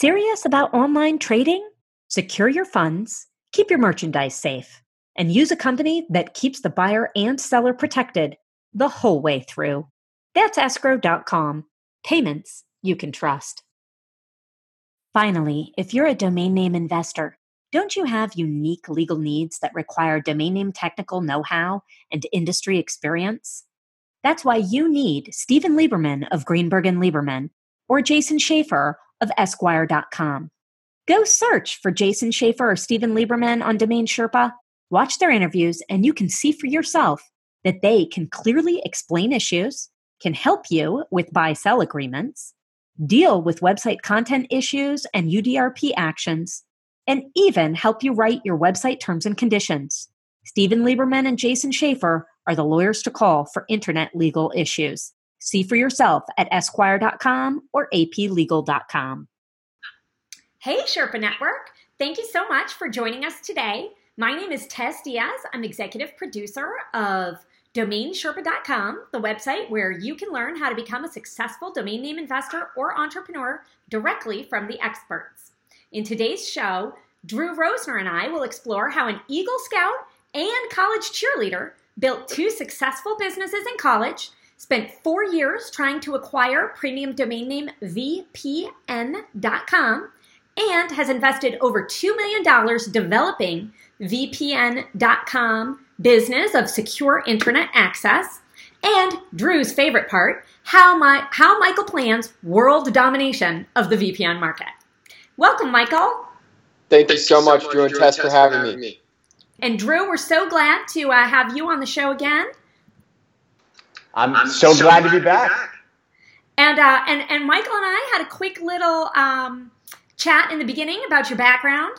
Serious about online trading? Secure your funds, keep your merchandise safe, and use a company that keeps the buyer and seller protected the whole way through. That's escrow.com. Payments you can trust. Finally, if you're a domain name investor, don't you have unique legal needs that require domain name technical know how and industry experience? That's why you need Stephen Lieberman of Greenberg and Lieberman or Jason Schaefer of ESQwire.com. Go search for Jason Schaefer or Stephen Lieberman on Domain Sherpa, watch their interviews, and you can see for yourself that they can clearly explain issues, can help you with buy sell agreements, deal with website content issues and UDRP actions, and even help you write your website terms and conditions. Stephen Lieberman and Jason Schaefer are the lawyers to call for internet legal issues. See for yourself at esqwire.com or aplegal.com. Hey, Sherpa Network. Thank you so much for joining us today. My name is Tess Diaz. I'm executive producer of DomainSherpa.com, the website where you can learn how to become a successful domain name investor or entrepreneur directly from the experts. In today's show, Drew Rosner and I will explore how an Eagle Scout and college cheerleader built two successful businesses in college spent four years trying to acquire premium domain name VPN.com, and has invested over $2 million developing VPN.com business of secure internet access. And Drew's favorite part, how, my, how Michael plans world domination of the VPN market. Welcome, Michael. Thank, Thank you so, much, Drew and Tess, for having me. And Drew, we're so glad to uh, have you on the show again. I'm, I'm so, so, glad, glad to be back. back. And uh, and and Michael and I had a quick little um, chat in the beginning about your background.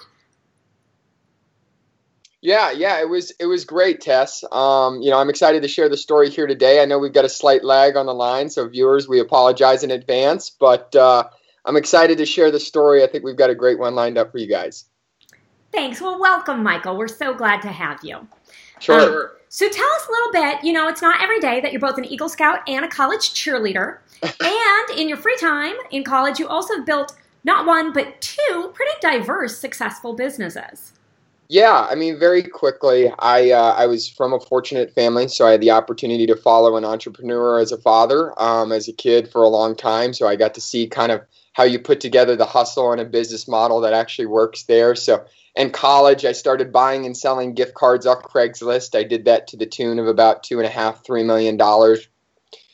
Yeah, yeah, it was it was great, Tess. Um, you know, I'm excited to share the story here today. I know we've got a slight lag on the line, so viewers, we apologize in advance, but uh, I'm excited to share the story. I think we've got a great one lined up for you guys. Thanks. Well, welcome, Michael. We're so glad to have you. Sure. Um, so tell us a little bit. You know, it's not every day that you're both an Eagle Scout and a college cheerleader. and in your free time in college, you also built not one, but two pretty diverse, successful businesses. Yeah, I mean, very quickly, I uh, I was from a fortunate family, so I had the opportunity to follow an entrepreneur as a father, um, as a kid for a long time. So I got to see kind of how you put together the hustle and a business model that actually works there. So in college, I started buying and selling gift cards off Craigslist. I did that to the tune of about two and a half, three million dollars,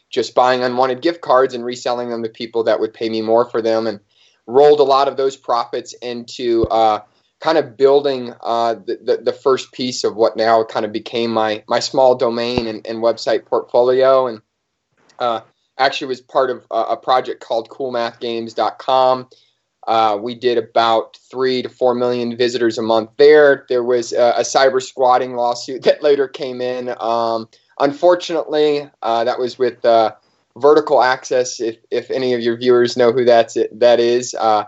just buying unwanted gift cards and reselling them to people that would pay me more for them, and rolled a lot of those profits into uh, kind of building uh, the, the, the first piece of what now kind of became my my small domain and, and website portfolio, and uh, actually was part of a, a project called CoolMathGames.com uh, we did about three to four million visitors a month there. There was a, a cyber squatting lawsuit that later came in. Um, unfortunately, uh, that was with uh, Vertical Axis. If, if any of your viewers know who that's it, that is, uh,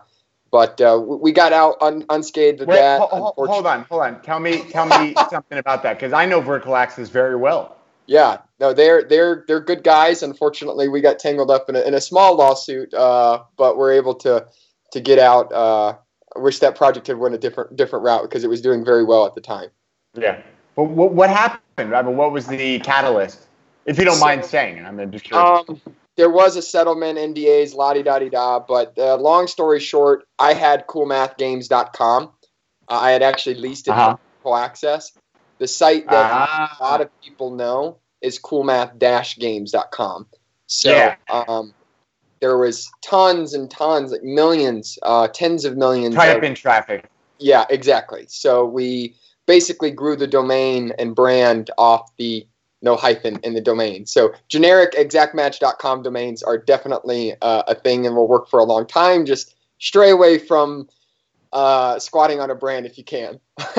but uh, we got out un, unscathed with Wait, that. Hold, hold on, hold on. Tell me, tell me something about that because I know Vertical Axis very well. Yeah, no, they're they're they're good guys. Unfortunately, we got tangled up in a, in a small lawsuit, uh, but we're able to to get out. Uh, I wish that project had went a different different route because it was doing very well at the time. Yeah. But what, what happened? I mean, what was the catalyst? If you don't so, mind saying, I'm just curious. Um, there was a settlement, NDAs, la di da di da. But uh, long story short, I had CoolMathGames.com. Uh, I had actually leased it uh-huh. for access. The site that uh-huh. a lot of people know is CoolMath-Games.com. So yeah. um, there was tons and tons, like millions, uh, tens of millions. Type of, in traffic. Yeah, exactly. So we basically grew the domain and brand off the no hyphen in the domain. So generic exactmatch.com domains are definitely uh, a thing and will work for a long time. Just stray away from uh, squatting on a brand if you can.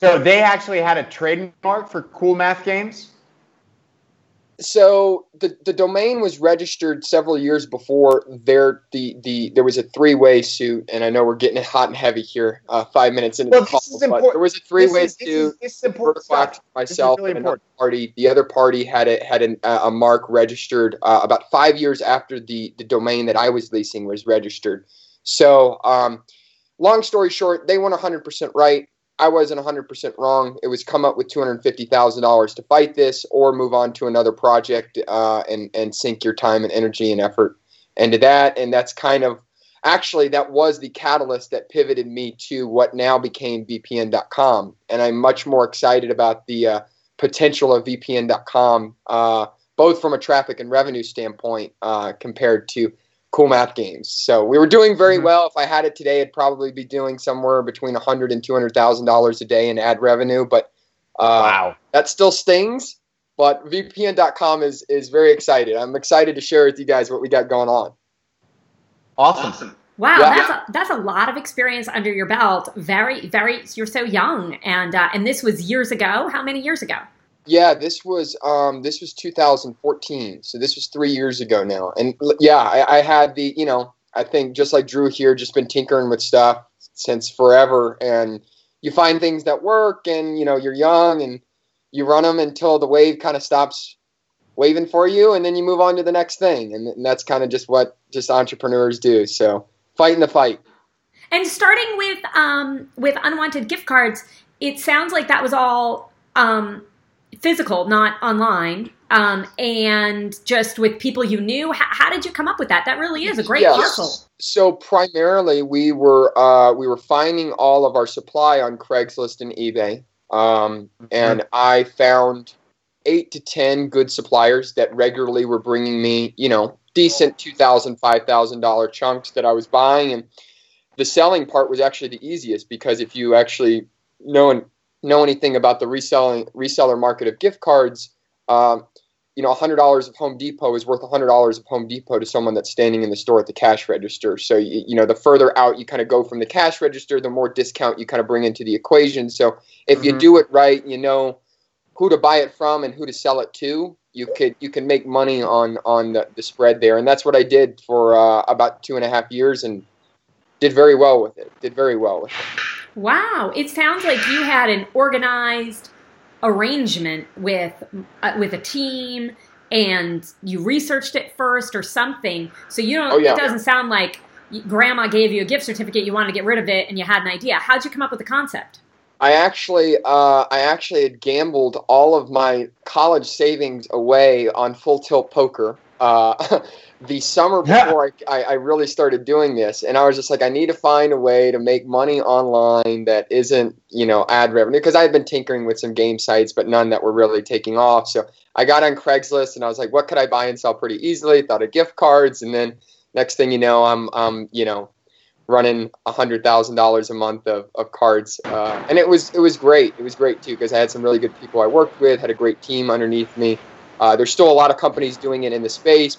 so they actually had a trademark for Cool Math Games so the, the domain was registered several years before there the, the there was a three way suit and I know we're getting it hot and heavy here uh, five minutes into well, the call but there was a three way suit this is, this is myself really and another party. The other party had a had an, uh, a mark registered uh, about five years after the the domain that I was leasing was registered. So, um, long story short, they went 100% right. I wasn't 100% wrong. It was come up with $250,000 to fight this or move on to another project uh, and, and sink your time and energy and effort into that. And that's kind of actually that was the catalyst that pivoted me to what now became VPN.com. And I'm much more excited about the uh, potential of VPN.com, uh, both from a traffic and revenue standpoint uh, compared to cool math games. So we were doing very mm-hmm. well. If I had it today, I'd probably be doing somewhere between a hundred and two hundred thousand dollars a day in ad revenue. But uh, wow, that still stings. But VPN.com is is very excited. I'm excited to share with you guys what we got going on. Awesome. Wow, yeah. that's a, that's a lot of experience under your belt. Very, very. You're so young, and uh, and this was years ago. How many years ago? Yeah, this was um, this was 2014, so this was three years ago now. And yeah, I, I had the you know I think just like Drew here, just been tinkering with stuff since forever, and you find things that work, and you know you're young, and you run them until the wave kind of stops waving for you, and then you move on to the next thing, and, and that's kind of just what just entrepreneurs do. So fighting the fight. And starting with um, with unwanted gift cards, it sounds like that was all um, physical, not online, um, and just with people you knew. H- how did you come up with that? That really is a great yes. hustle. So primarily, we were uh, we were finding all of our supply on Craigslist and eBay, um, and mm-hmm. I found eight to ten good suppliers that regularly were bringing me, you know, decent two thousand, five thousand dollar chunks that I was buying, and the selling part was actually the easiest because if you actually know and know anything about the reselling reseller market of gift cards, um, you know, hundred dollars of Home Depot is worth hundred dollars of Home Depot to someone that's standing in the store at the cash register. So you, you know, the further out you kind of go from the cash register, the more discount you kind of bring into the equation. So if mm-hmm. you do it right, you know who to buy it from and who to sell it to. You could you can make money on on the, the spread there, and that's what I did for uh, about two and a half years, and did very well with it. Did very well with it. Wow, it sounds like you had an organized arrangement with uh, with a team and you researched it first or something. So you don't. Oh, yeah. It doesn't sound like grandma gave you a gift certificate. You wanted to get rid of it, and you had an idea. How'd you come up with the concept? I actually, uh, I actually had gambled all of my college savings away on full tilt poker. Uh, the summer before yeah. I, I, really started doing this, and I was just like, I need to find a way to make money online that isn't, you know, ad revenue because I had been tinkering with some game sites, but none that were really taking off. So I got on Craigslist, and I was like, what could I buy and sell pretty easily? Thought of gift cards, and then next thing you know, I'm, um, you know, running a hundred thousand dollars a month of, of cards, uh, and it was it was great. It was great too because I had some really good people I worked with, had a great team underneath me. Uh, there's still a lot of companies doing it in the space,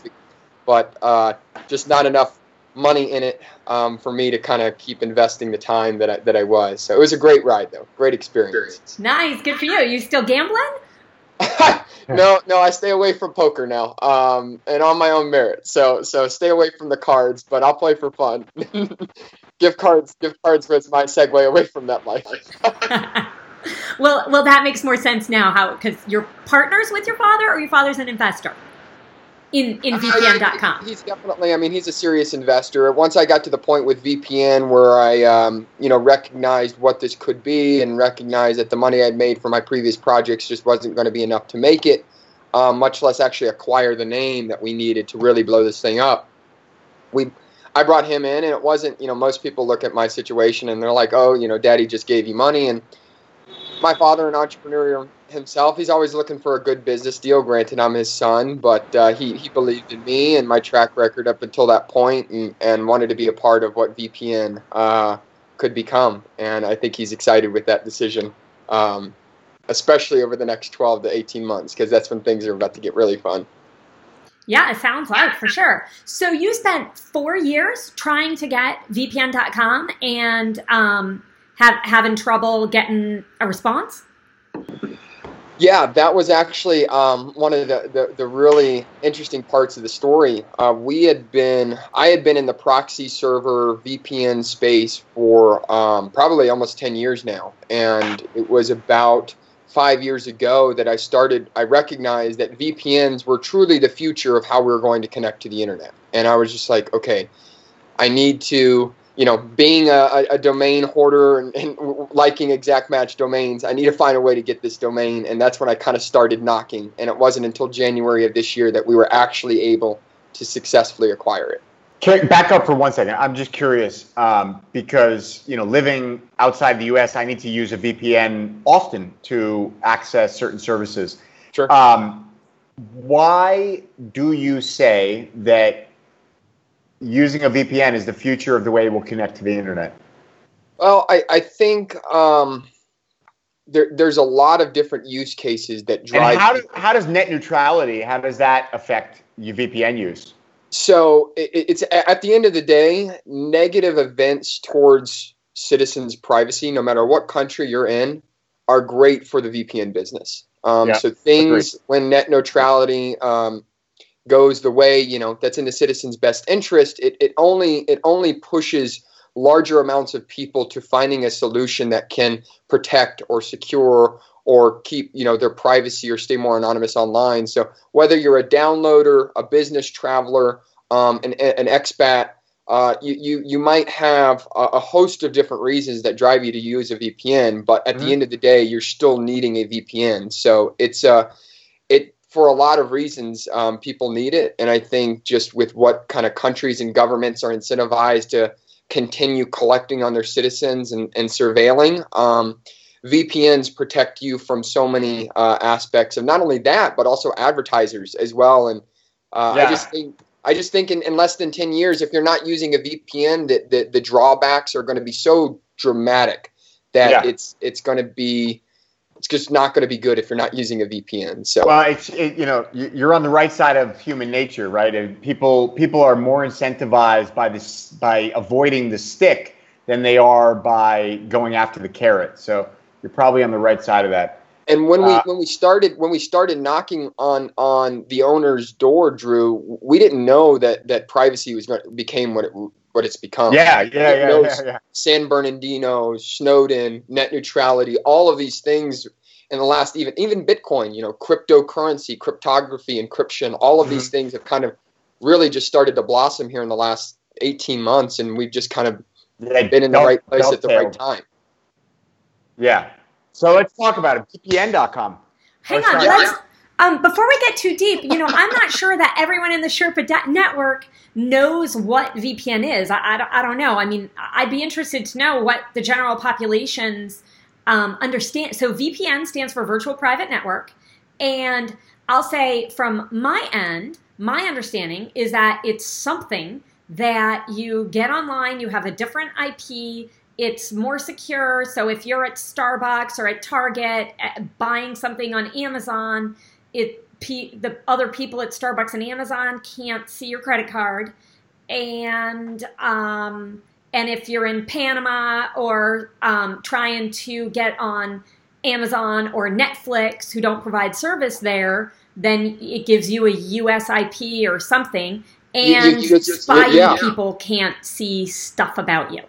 but uh, just not enough money in it um, for me to kind of keep investing the time that I, that I was. So it was a great ride, though. Great experience. Nice, good for you. You still gambling? no, no, I stay away from poker now, um, and on my own merit. So, so stay away from the cards, but I'll play for fun. gift cards, gift cards was my segue away from that life. well, well, that makes more sense now. How because you're partners with your father, or your father's an investor in in VPN.com. He's definitely. I mean, he's a serious investor. Once I got to the point with VPN where I, um, you know, recognized what this could be and recognized that the money I'd made for my previous projects just wasn't going to be enough to make it, um, much less actually acquire the name that we needed to really blow this thing up. We. I brought him in, and it wasn't, you know, most people look at my situation and they're like, oh, you know, daddy just gave you money. And my father, an entrepreneur himself. He's always looking for a good business deal. Granted, I'm his son, but uh, he he believed in me and my track record up until that point, and, and wanted to be a part of what VPN uh, could become. And I think he's excited with that decision, um, especially over the next 12 to 18 months, because that's when things are about to get really fun. Yeah, it sounds like for sure. So you spent four years trying to get VPN.com and um, have having trouble getting a response. Yeah, that was actually um, one of the, the, the, really interesting parts of the story. Uh, we had been, I had been in the proxy server VPN space for um, probably almost 10 years now. And it was about five years ago that I started, I recognized that VPNs were truly the future of how we were going to connect to the internet. And I was just like, okay, I need to, you know, being a, a domain hoarder and, and, liking exact match domains, I need to find a way to get this domain. And that's when I kind of started knocking. And it wasn't until January of this year that we were actually able to successfully acquire it. Back up for one second. I'm just curious um, because you know, living outside the U.S., I need to use a VPN often to access certain services. Sure. Um, why do you say that using a VPN is the future of the way we'll connect to the internet? Well, I, I think um, there, there's a lot of different use cases that drive. And how, do, how does net neutrality? How does that affect your VPN use? So it, it's at the end of the day, negative events towards citizens' privacy, no matter what country you're in, are great for the VPN business. Um, yeah, so things agreed. when net neutrality um, goes the way you know that's in the citizens' best interest, it, it only it only pushes larger amounts of people to finding a solution that can protect or secure or keep you know their privacy or stay more anonymous online. So whether you're a downloader, a business traveler, um, an, an expat, uh, you, you you might have a, a, host of different reasons that drive you to use a VPN, but at mm-hmm. the end of the day, you're still needing a VPN. So it's uh, it for a lot of reasons, um, people need it, and I think just with what kind of countries and governments are incentivized to continue collecting on their citizens and, and surveilling. Um, VPNs protect you from so many uh, aspects of not only that, but also advertisers as well. And uh, yeah. I just think I just think in, in, less than 10 years, if you're not using a VPN, that the, the drawbacks are going to be so dramatic that yeah. it's it's going to be it's just not going to be good if you're not using a VPN. So well, it's it, you know you're on the right side of human nature, right? And people people are more incentivized by this by avoiding the stick than they are by going after the carrot. So you're probably on the right side of that. And when we uh, when we started when we started knocking on on the owner's door, Drew, we didn't know that that privacy was going became what it what it's become. Yeah, yeah, yeah, yeah, yeah. San Bernardino, Snowden, net neutrality, all of these things in the last even even Bitcoin, you know, cryptocurrency, cryptography, encryption, all of mm-hmm. these things have kind of really just started to blossom here in the last 18 months, and we've just kind of they been in the right place at the right time. Yeah, so let's talk about it. VPN.com. Hang on, let's. Um, before we get too deep, you know, I'm not sure that everyone in the Sherpa de- network knows what VPN is. I, I, I, don't know. I mean, I'd be interested to know what the general populations um, understand. So VPN stands for Virtual Private Network, and I'll say from my end, my understanding is that it's something that you get online. You have a different IP it's more secure. So if you're at Starbucks or at Target uh, buying something on Amazon, it the other people at Starbucks and Amazon can't see your credit card, and um, and if you're in Panama or um, trying to get on Amazon or Netflix, who don't provide service there, then it gives you a US IP or something, and you, you, you, spying yeah. people can't see stuff about you.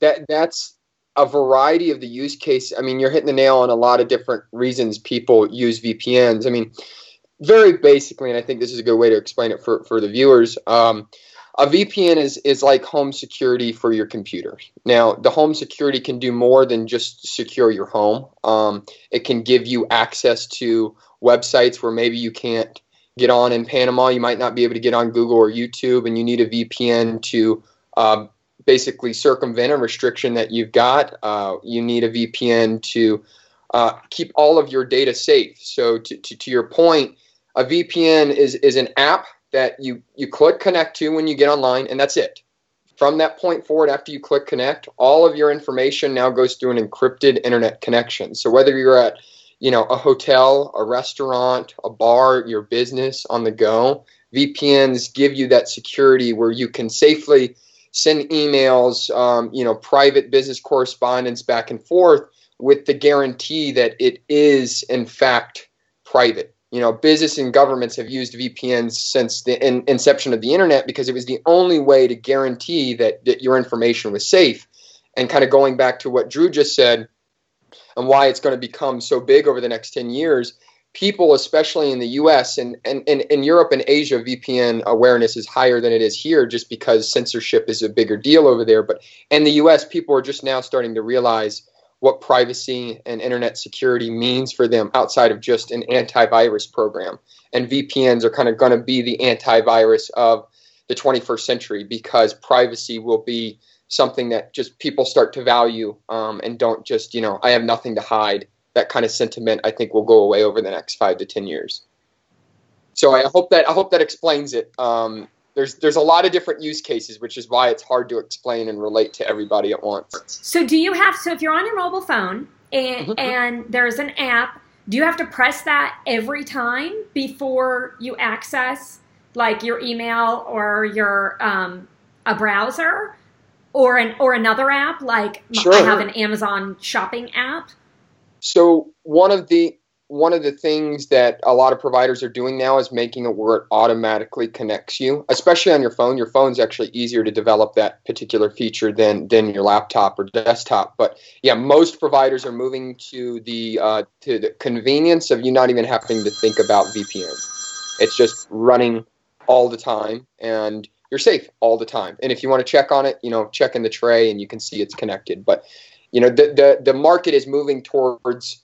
That that's a variety of the use case. I mean, you're hitting the nail on a lot of different reasons people use VPNs. I mean, very basically, and I think this is a good way to explain it for, for the viewers. Um, a VPN is, is like home security for your computer. Now, the home security can do more than just secure your home. Um, it can give you access to websites where maybe you can't get on in Panama. You might not be able to get on Google or YouTube, and you need a VPN to uh, basically circumvent a restriction that you've got. Uh, you need a VPN to uh, keep all of your data safe. So to, to, to, your point, a VPN is, is an app that you, you click connect to when you get online, and that's it. From that point forward, after you click connect, all of your information now goes through an encrypted internet connection. So whether you're at you know a hotel, a restaurant, a bar, your business on the go, VPNs give you that security where you can safely send emails, um, you know, private business correspondence back and forth with the guarantee that it is in fact private. You know, business and governments have used VPNs since the in, inception of the internet because it was the only way to guarantee that, that your information was safe. And kind of going back to what Drew just said and why it's going to become so big over the next 10 years, people, especially in the US and, and, and in Europe and Asia, VPN awareness is higher than it is here just because censorship is a bigger deal over there. But in the US, people are just now starting to realize what privacy and internet security means for them outside of just an antivirus program. And VPNs are kind of going to be the antivirus of the 21st century because privacy will be something that just people start to value um, and don't just, you know, I have nothing to hide. That kind of sentiment, I think, will go away over the next five to 10 years. So I hope that I hope that explains it. Um, there's there's a lot of different use cases, which is why it's hard to explain and relate to everybody at once. So do you have so if you're on your mobile phone and, mm-hmm. and there's an app, do you have to press that every time before you access like your email or your um, a browser or an or another app like sure. I have an Amazon shopping app? So one of the one of the things that a lot of providers are doing now is making it where it automatically connects you, especially on your phone. Your phone's actually easier to develop that particular feature than than your laptop or desktop. But yeah, most providers are moving to the uh, to the convenience of you not even having to think about VPN. It's just running all the time, and you're safe all the time. And if you want to check on it, you know, check in the tray, and you can see it's connected. But you know, the the, the market is moving towards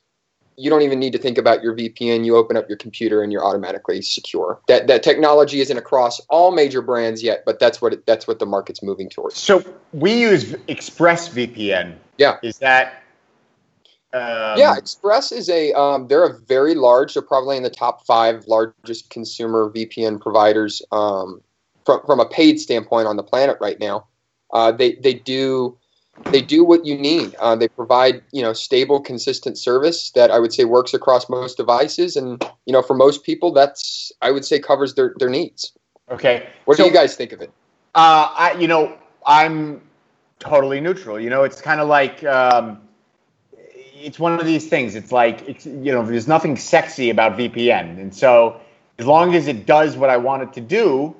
you don't even need to think about your VPN. You open up your computer and you're automatically secure. That that technology isn't across all major brands yet, but that's what it, that's what the market's moving towards. So we use ExpressVPN. Yeah. Is that? Um, yeah, Express is a um, they're a very large. They're probably in the top five largest consumer VPN providers um, from from a paid standpoint on the planet right now. Uh, they they do they do what you need. Uh, they provide you know stable, consistent service that I would say works across most devices, and you know for most people, that's I would say covers their their needs. Okay, what so, do you guys think of it? Uh, I you know I'm totally neutral. You know, it's kind of like. Um, it's one of these things. It's like it's you know, there's nothing sexy about VPN, and so as long as it does what I want it to do,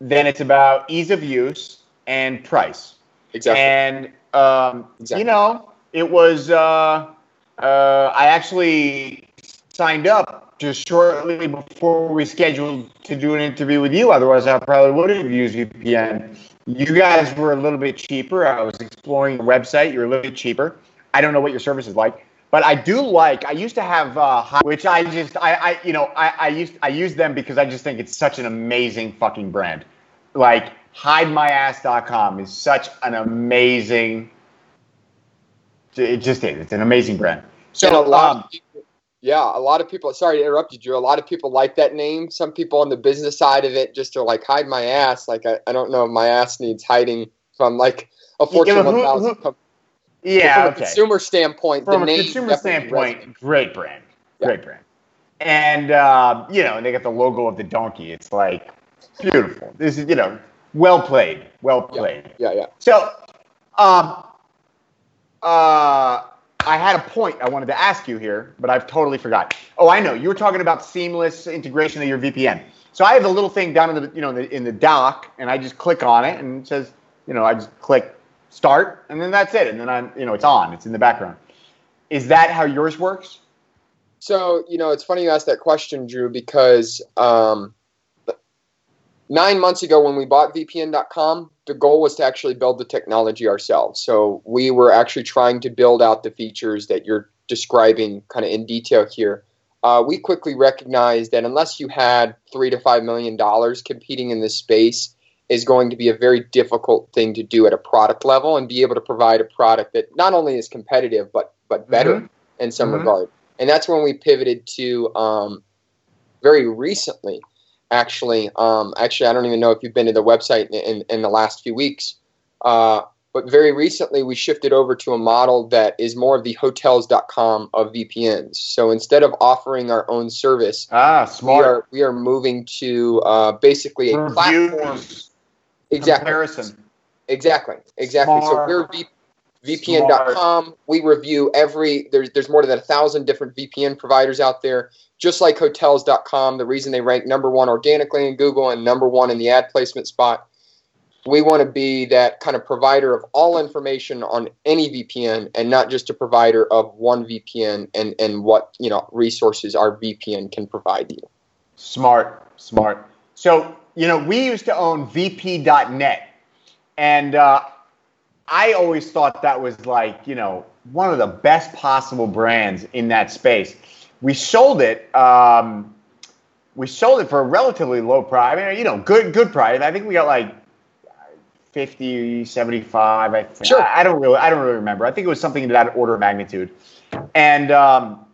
then it's about ease of use and price. Exactly. And um, exactly. you know, it was. Uh, uh, I actually signed up just shortly before we scheduled to do an interview with you. Otherwise, I probably would have used VPN. You guys were a little bit cheaper. I was exploring the website. You're a little bit cheaper. I don't know what your service is like, but I do like. I used to have, uh, which I just, I, I, you know, I, I used, I use them because I just think it's such an amazing fucking brand. Like hidemyass.com is such an amazing it just is. It's an amazing brand. So a lot um, people, yeah a lot of people sorry to interrupt you drew. A lot of people like that name. Some people on the business side of it just are like hide my ass. Like i, I don't know if my ass needs hiding from like a fortune yeah, 1000 company yeah from okay. a consumer standpoint from a consumer standpoint resonates. great brand yeah. great brand. And uh, you know and they got the logo of the donkey. It's like beautiful. This is you know well played. Well played. Yeah, yeah. yeah. So, um, uh, I had a point I wanted to ask you here, but I've totally forgot. Oh, I know. You were talking about seamless integration of your VPN. So I have a little thing down in the you know the, in the dock, and I just click on it, and it says, you know, I just click start, and then that's it, and then I'm you know it's on, it's in the background. Is that how yours works? So you know, it's funny you asked that question, Drew, because um, nine months ago when we bought vpn.com the goal was to actually build the technology ourselves so we were actually trying to build out the features that you're describing kind of in detail here uh, we quickly recognized that unless you had three to five million dollars competing in this space is going to be a very difficult thing to do at a product level and be able to provide a product that not only is competitive but but better mm-hmm. in some mm-hmm. regard and that's when we pivoted to um, very recently actually. Um, actually, I don't even know if you've been to the website in, in, in the last few weeks. Uh, but very recently, we shifted over to a model that is more of the hotels.com of VPNs. So instead of offering our own service, ah, smart. We are, we are moving to uh, basically a Reviews. platform. Exactly. Comparison. Exactly. Exactly. Smart. So we're v- VPN.com. We review every there's there's more than a thousand different VPN providers out there just like hotels.com, the reason they rank number one organically in Google and number one in the ad placement spot, we want to be that kind of provider of all information on any VPN and not just a provider of one VPN and, and what you know resources our VPN can provide you. Smart, smart. So you know we used to own VP.net, and uh, I always thought that was like you know one of the best possible brands in that space. We sold it. Um, we sold it for a relatively low price. I mean, you know, good good price. I think we got like 50, 75. I, sure. I, I, don't really, I don't really remember. I think it was something in that order of magnitude. And, um,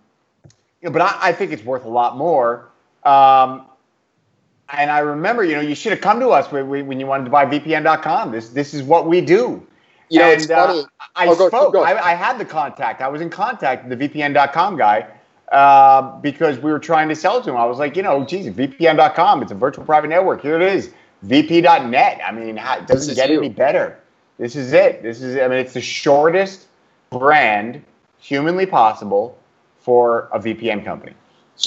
you know, but I, I, think it's worth a lot more. Um, and I remember, you know, you should have come to us when, when you wanted to buy VPN.com. This, this is what we do. You know, and, it's funny. Uh, I oh, spoke. Go, go. I, I, had the contact. I was in contact with the VPN.com guy uh, because we were trying to sell to him. I was like, you know, geez, VPN.com. It's a virtual private network. Here it is. VP.net. I mean, how, it doesn't get you. any better. This is it. This is. I mean, it's the shortest brand humanly possible for a VPN company.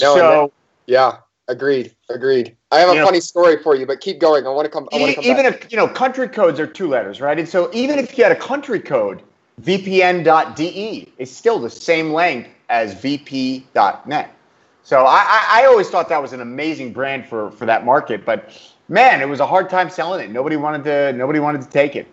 No, so, yeah, agreed, agreed. I have a funny know, story for you, but keep going. I want to come. I want to come. Even back. if you know, country codes are two letters, right? And so even if you had a country code, VPN.de is still the same length as VP.net. So I, I, always thought that was an amazing brand for for that market, but man, it was a hard time selling it. Nobody wanted to. Nobody wanted to take it.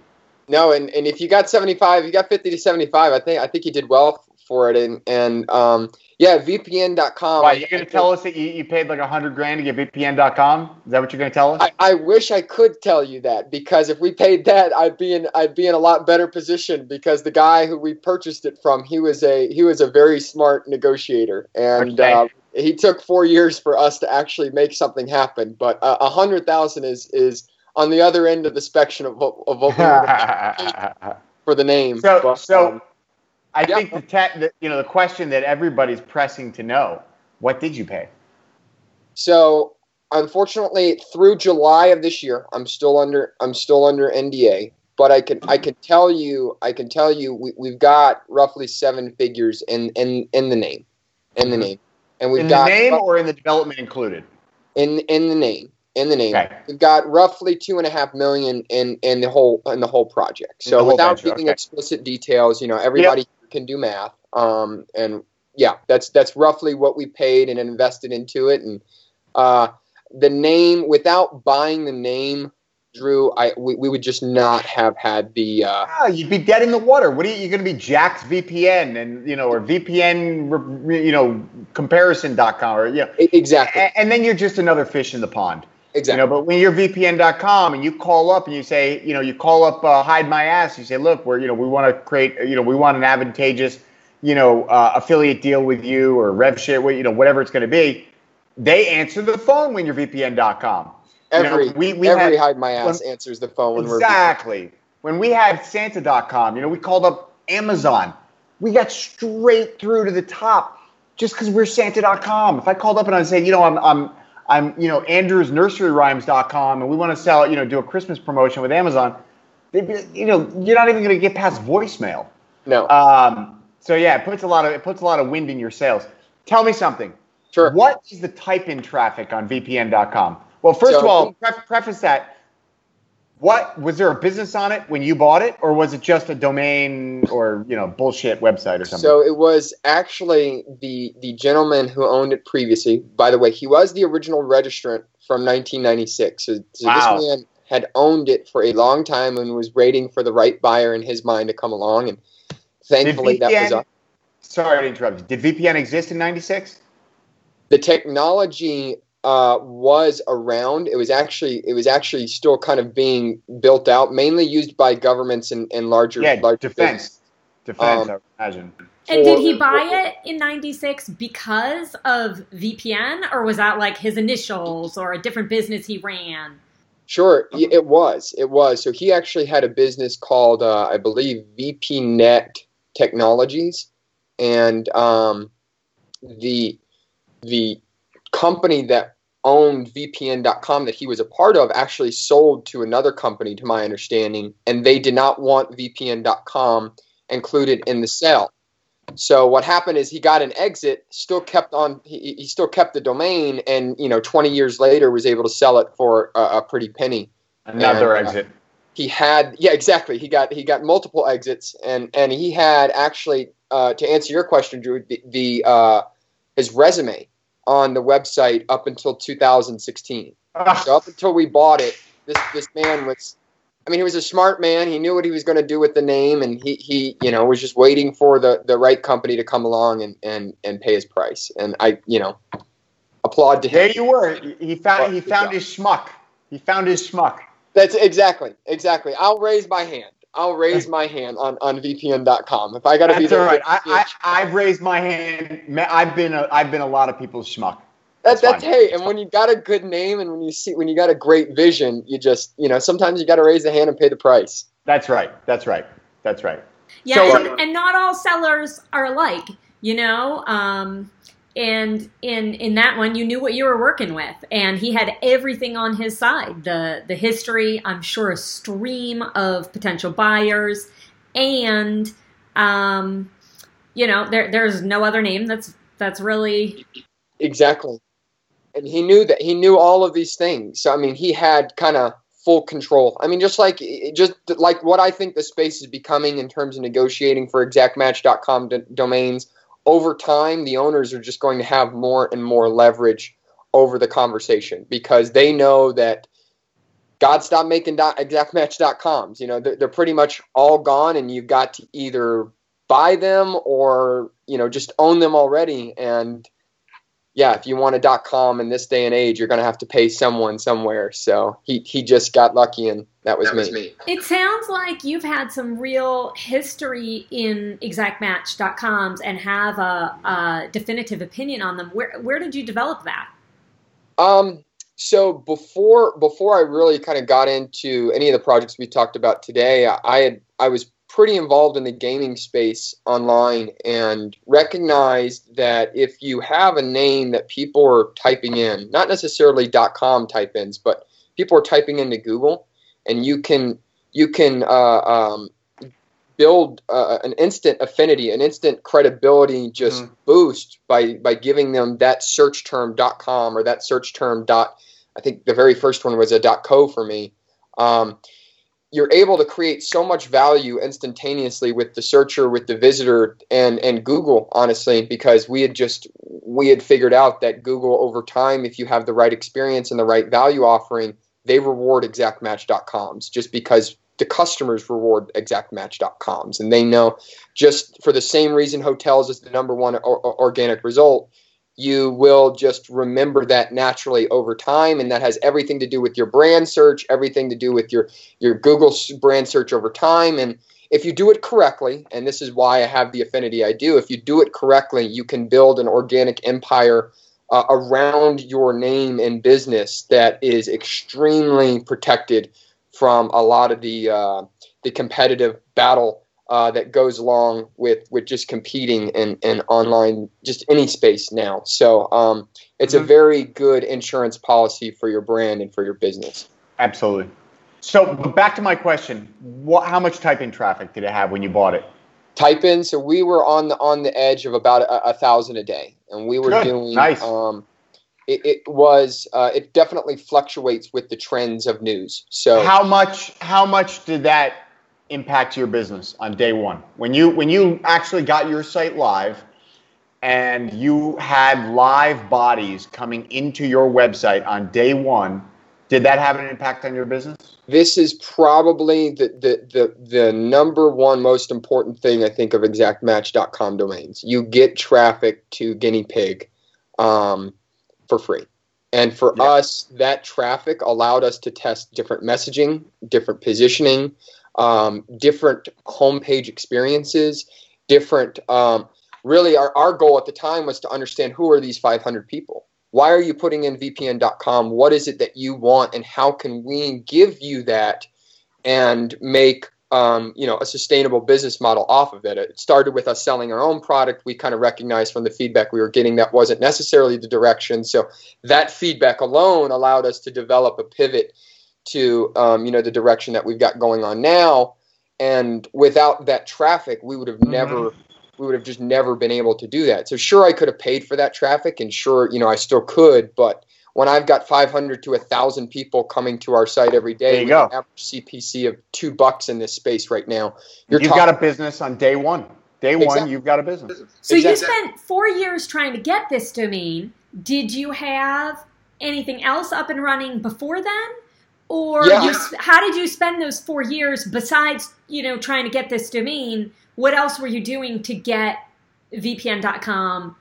No, and, and if you got seventy five, you got fifty to seventy five. I think I think you did well for it. And and um, yeah, VPN.com. Why you're going to tell us that you, you paid like a hundred grand to get VPN.com? Is that what you're going to tell us? I, I wish I could tell you that because if we paid that, I'd be in I'd be in a lot better position because the guy who we purchased it from, he was a he was a very smart negotiator, and. Okay. Uh, he took four years for us to actually make something happen. But uh, a uh, hundred thousand is is on the other end of the spectrum of, of what we for the name. So, but, so um, I think the, te- the you know the question that everybody's pressing to know: What did you pay? So, unfortunately, through July of this year, I'm still under I'm still under NDA. But I can I can tell you I can tell you we, we've got roughly seven figures in in in the name in the mm-hmm. name and we've in got the name or in the development included. In in the name, in the name, okay. we've got roughly two and a half million in in the whole in the whole project. So without venture, giving okay. explicit details, you know, everybody yep. Can do math. Um, and yeah, that's that's roughly what we paid and invested into it. And uh, the name, without buying the name, Drew, I we, we would just not have had the. Uh, ah, you'd be dead in the water. What are you? You're going to be Jack's VPN and you know, or VPN, you know, comparison.com or you know, exactly. And, and then you're just another fish in the pond. Exactly. You know, but when you're VPN.com and you call up and you say, you know, you call up uh, hide my ass, you say, look, we're you know, we want to create, you know, we want an advantageous, you know, uh, affiliate deal with you or rev share, you know, whatever it's going to be. They answer the phone when you're VPN.com. Every you know, we, we every had, hide my ass when, answers the phone when exactly. we're when we had Santa.com. You know, we called up Amazon. We got straight through to the top just because we're Santa.com. If I called up and I said, you know, I'm I'm I'm you know Andrew's Nursery Rhymes.com and we want to sell you know do a Christmas promotion with Amazon, be, you know, you're not even going to get past voicemail. No. Um, so yeah, it puts a lot of it puts a lot of wind in your sails. Tell me something. Sure. What is the type in traffic on VPN.com? Well, first so, of all, preface that. What was there a business on it when you bought it, or was it just a domain or you know bullshit website or something? So it was actually the the gentleman who owned it previously. By the way, he was the original registrant from 1996. So, so wow. this man had owned it for a long time and was waiting for the right buyer in his mind to come along. And thankfully, VPN, that was. Up. Sorry to interrupt. Did VPN exist in '96? The technology uh, was around. It was actually it was actually still kind of being built out, mainly used by governments and, and larger yeah larger defense defense. Um, I imagine. And did he buy it in '96 because of VPN, or was that like his initials or a different business he ran? Sure, it was. It was. So he actually had a business called, uh, I believe, VPNet Technologies, and um, the the company that owned VPN.com that he was a part of actually sold to another company, to my understanding, and they did not want VPN.com included in the sale. So what happened is he got an exit, still kept on, he, he still kept the domain, and you know, 20 years later was able to sell it for a, a pretty penny. Another and, uh, exit. Uh, he had yeah exactly he got he got multiple exits and and he had actually uh, to answer your question drew the, the uh, his resume on the website up until 2016 ah. so up until we bought it this this man was I mean, he was a smart man. He knew what he was going to do with the name, and he, he you know was just waiting for the, the right company to come along and, and, and pay his price. And I you know applaud to him. There you were. He found he found his schmuck. He found his schmuck. That's exactly exactly. I'll raise my hand. I'll raise my hand on, on VPN.com if I got to be there. Right. I, I have raised my hand. I've been a, I've been a lot of people's schmuck. That's, that's, hey, and when you got a good name and when you see when you got a great vision, you just you know sometimes you got to raise the hand and pay the price. That's right. That's right. That's right. Yeah, so, and, and, not all sellers are alike. You know, um, and in in that one, you knew what you were working with, and he had everything on his side. The the history, I'm sure, a stream of potential buyers, and um, you know, there there's no other name that's that's really exactly and he knew that he knew all of these things. So I mean, he had kind of full control. I mean, just like just like what I think the space is becoming in terms of negotiating for exactmatch.com d- domains over time, the owners are just going to have more and more leverage over the conversation because they know that God stopped making dot, exactmatch.coms. You know, they're, they're pretty much all gone, and you've got to either buy them or you know just own them already and yeah, if you want a dot com in this day and age, you're going to have to pay someone somewhere. So he, he just got lucky, and that was, that me. was me. It sounds like you've had some real history in exactmatch.coms and have a, a definitive opinion on them. Where where did you develop that? Um, so before before I really kind of got into any of the projects we talked about today, I had I was pretty involved in the gaming space online and recognized that if you have a name that people are typing in, not necessarily .com type ins, but people are typing into Google, and you can you can uh, um, build uh, an instant affinity, an instant credibility just mm. boost by by giving them that search term .com or that search term dot. I think the very first one was a .co for me. Um, you're able to create so much value instantaneously with the searcher with the visitor and and google honestly because we had just we had figured out that google over time if you have the right experience and the right value offering they reward exactmatch.coms just because the customers reward exactmatch.coms and they know just for the same reason hotels is the number one or, organic result you will just remember that naturally over time and that has everything to do with your brand search everything to do with your your google brand search over time. And if you do it correctly and this is why i have the affinity i do if you do it correctly you can build an organic empire uh, around your name and business that is extremely protected from a lot of the uh, the competitive battle uh, that goes along with with just competing in, in online just any space now. So um, it's mm-hmm. a very good insurance policy for your brand and for your business. Absolutely. So back to my question: what, How much type in traffic did it have when you bought it? Type in. So we were on the on the edge of about a, a thousand a day, and we were good. doing nice. Um, it, it, was uh, it definitely fluctuates with the trends of news. So how much how much did that impact your business on day one. When you when you actually got your site live and you had live bodies coming into your website on day one did that have an impact on your business? This is probably the the the, the number one most important thing i think of exactmatch.com domains. You get traffic to guinea pig um, for free. And for yeah. us that traffic allowed us to test different messaging different positioning um, different homepage experiences, different. Um, really, our, our goal at the time was to understand who are these 500 people. Why are you putting in VPN.com? What is it that you want, and how can we give you that and make um, you know a sustainable business model off of it. It started with us selling our own product. We kind of recognized from the feedback we were getting that wasn't necessarily the direction. So that feedback alone allowed us to develop a pivot to um, you know the direction that we've got going on now. And without that traffic, we would have mm-hmm. never we would have just never been able to do that. So sure, I could have paid for that traffic, and sure, you know, I still could, but when I've got 500 to 1,000 people coming to our site every day, there you go. average CPC of two bucks in this space right now. You're you've talking- got a business on day one. Day one, you've got a business. So exactly. you spent four years trying to get this domain. Did you have anything else up and running before then? Or yeah. you, how did you spend those four years besides, you know, trying to get this domain? What else were you doing to get VPN.com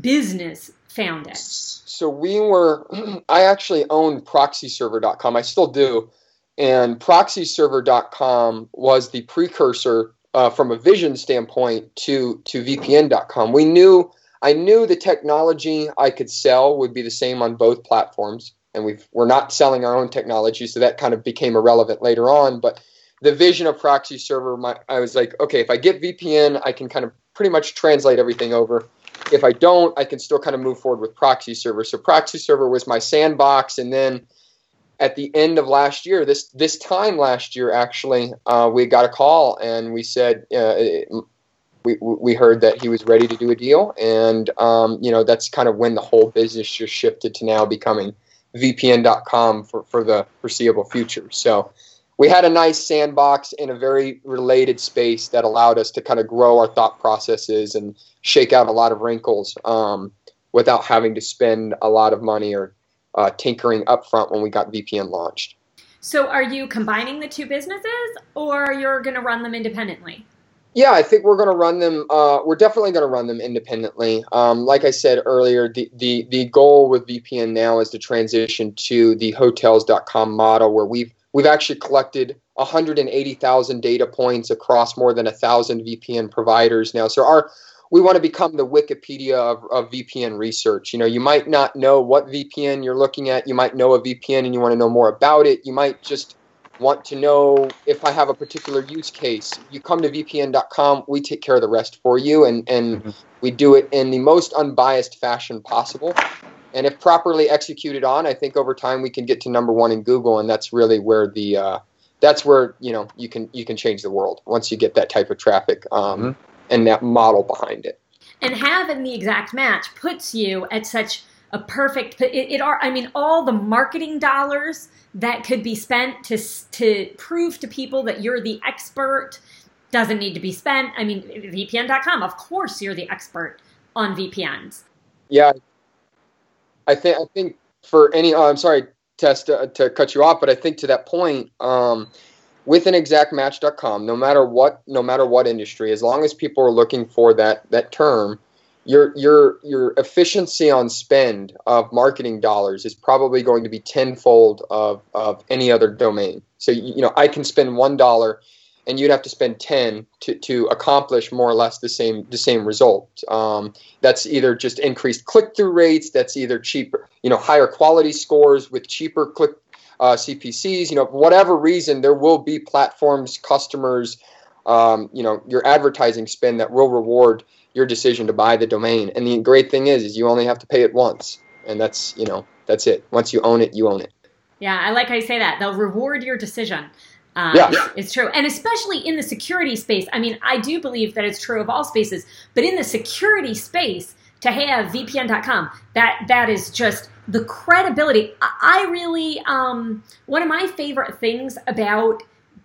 business founded? So we were, I actually owned proxyserver.com. I still do. And proxyserver.com was the precursor uh, from a vision standpoint to, to VPN.com. We knew, I knew the technology I could sell would be the same on both platforms and we we're not selling our own technology, so that kind of became irrelevant later on. But the vision of proxy server, my, I was like, okay, if I get VPN, I can kind of pretty much translate everything over. If I don't, I can still kind of move forward with proxy server. So proxy server was my sandbox, and then at the end of last year, this this time last year, actually, uh, we got a call and we said. Uh, we, we heard that he was ready to do a deal, and um, you know that's kind of when the whole business just shifted to now becoming VPN.com for, for the foreseeable future. So we had a nice sandbox in a very related space that allowed us to kind of grow our thought processes and shake out a lot of wrinkles um, without having to spend a lot of money or uh, tinkering upfront when we got VPN launched. So, are you combining the two businesses, or you're going to run them independently? Yeah, I think we're going to run them. Uh, we're definitely going to run them independently. Um, like I said earlier, the, the the goal with VPN now is to transition to the Hotels.com model, where we've we've actually collected 180,000 data points across more than a thousand VPN providers now. So our we want to become the Wikipedia of, of VPN research. You know, you might not know what VPN you're looking at. You might know a VPN and you want to know more about it. You might just want to know if I have a particular use case, you come to vpn.com, we take care of the rest for you, and, and mm-hmm. we do it in the most unbiased fashion possible. And if properly executed on, I think over time we can get to number one in Google, and that's really where the uh, that's where you know you can you can change the world once you get that type of traffic um, mm-hmm. and that model behind it. And having the exact match puts you at such a perfect. It, it are I mean all the marketing dollars that could be spent to to prove to people that you're the expert doesn't need to be spent. I mean, VPN.com, of course, you're the expert on VPNs. Yeah, I think I think for any, oh, I'm sorry, Tess to, to, cut you off, but I think to that point, um, with an exact match.com no matter what, no matter what industry, as long as people are looking for that that term, your your your efficiency on spend of marketing dollars is probably going to be tenfold of, of any other domain. So you know I can spend one dollar, and you'd have to spend ten to, to accomplish more or less the same the same result. Um, that's either just increased click through rates. That's either cheaper, you know, higher quality scores with cheaper click uh, CPCs. You know, whatever reason, there will be platforms, customers, um, you know, your advertising spend that will reward your decision to buy the domain. And the great thing is, is you only have to pay it once, and that's you know that's it. Once you own it, you own it. Yeah, I like how you say that. They'll reward your decision. Um, yeah. It's, it's true. And especially in the security space. I mean, I do believe that it's true of all spaces, but in the security space, to have VPN.com, that that is just the credibility. I really, um, one of my favorite things about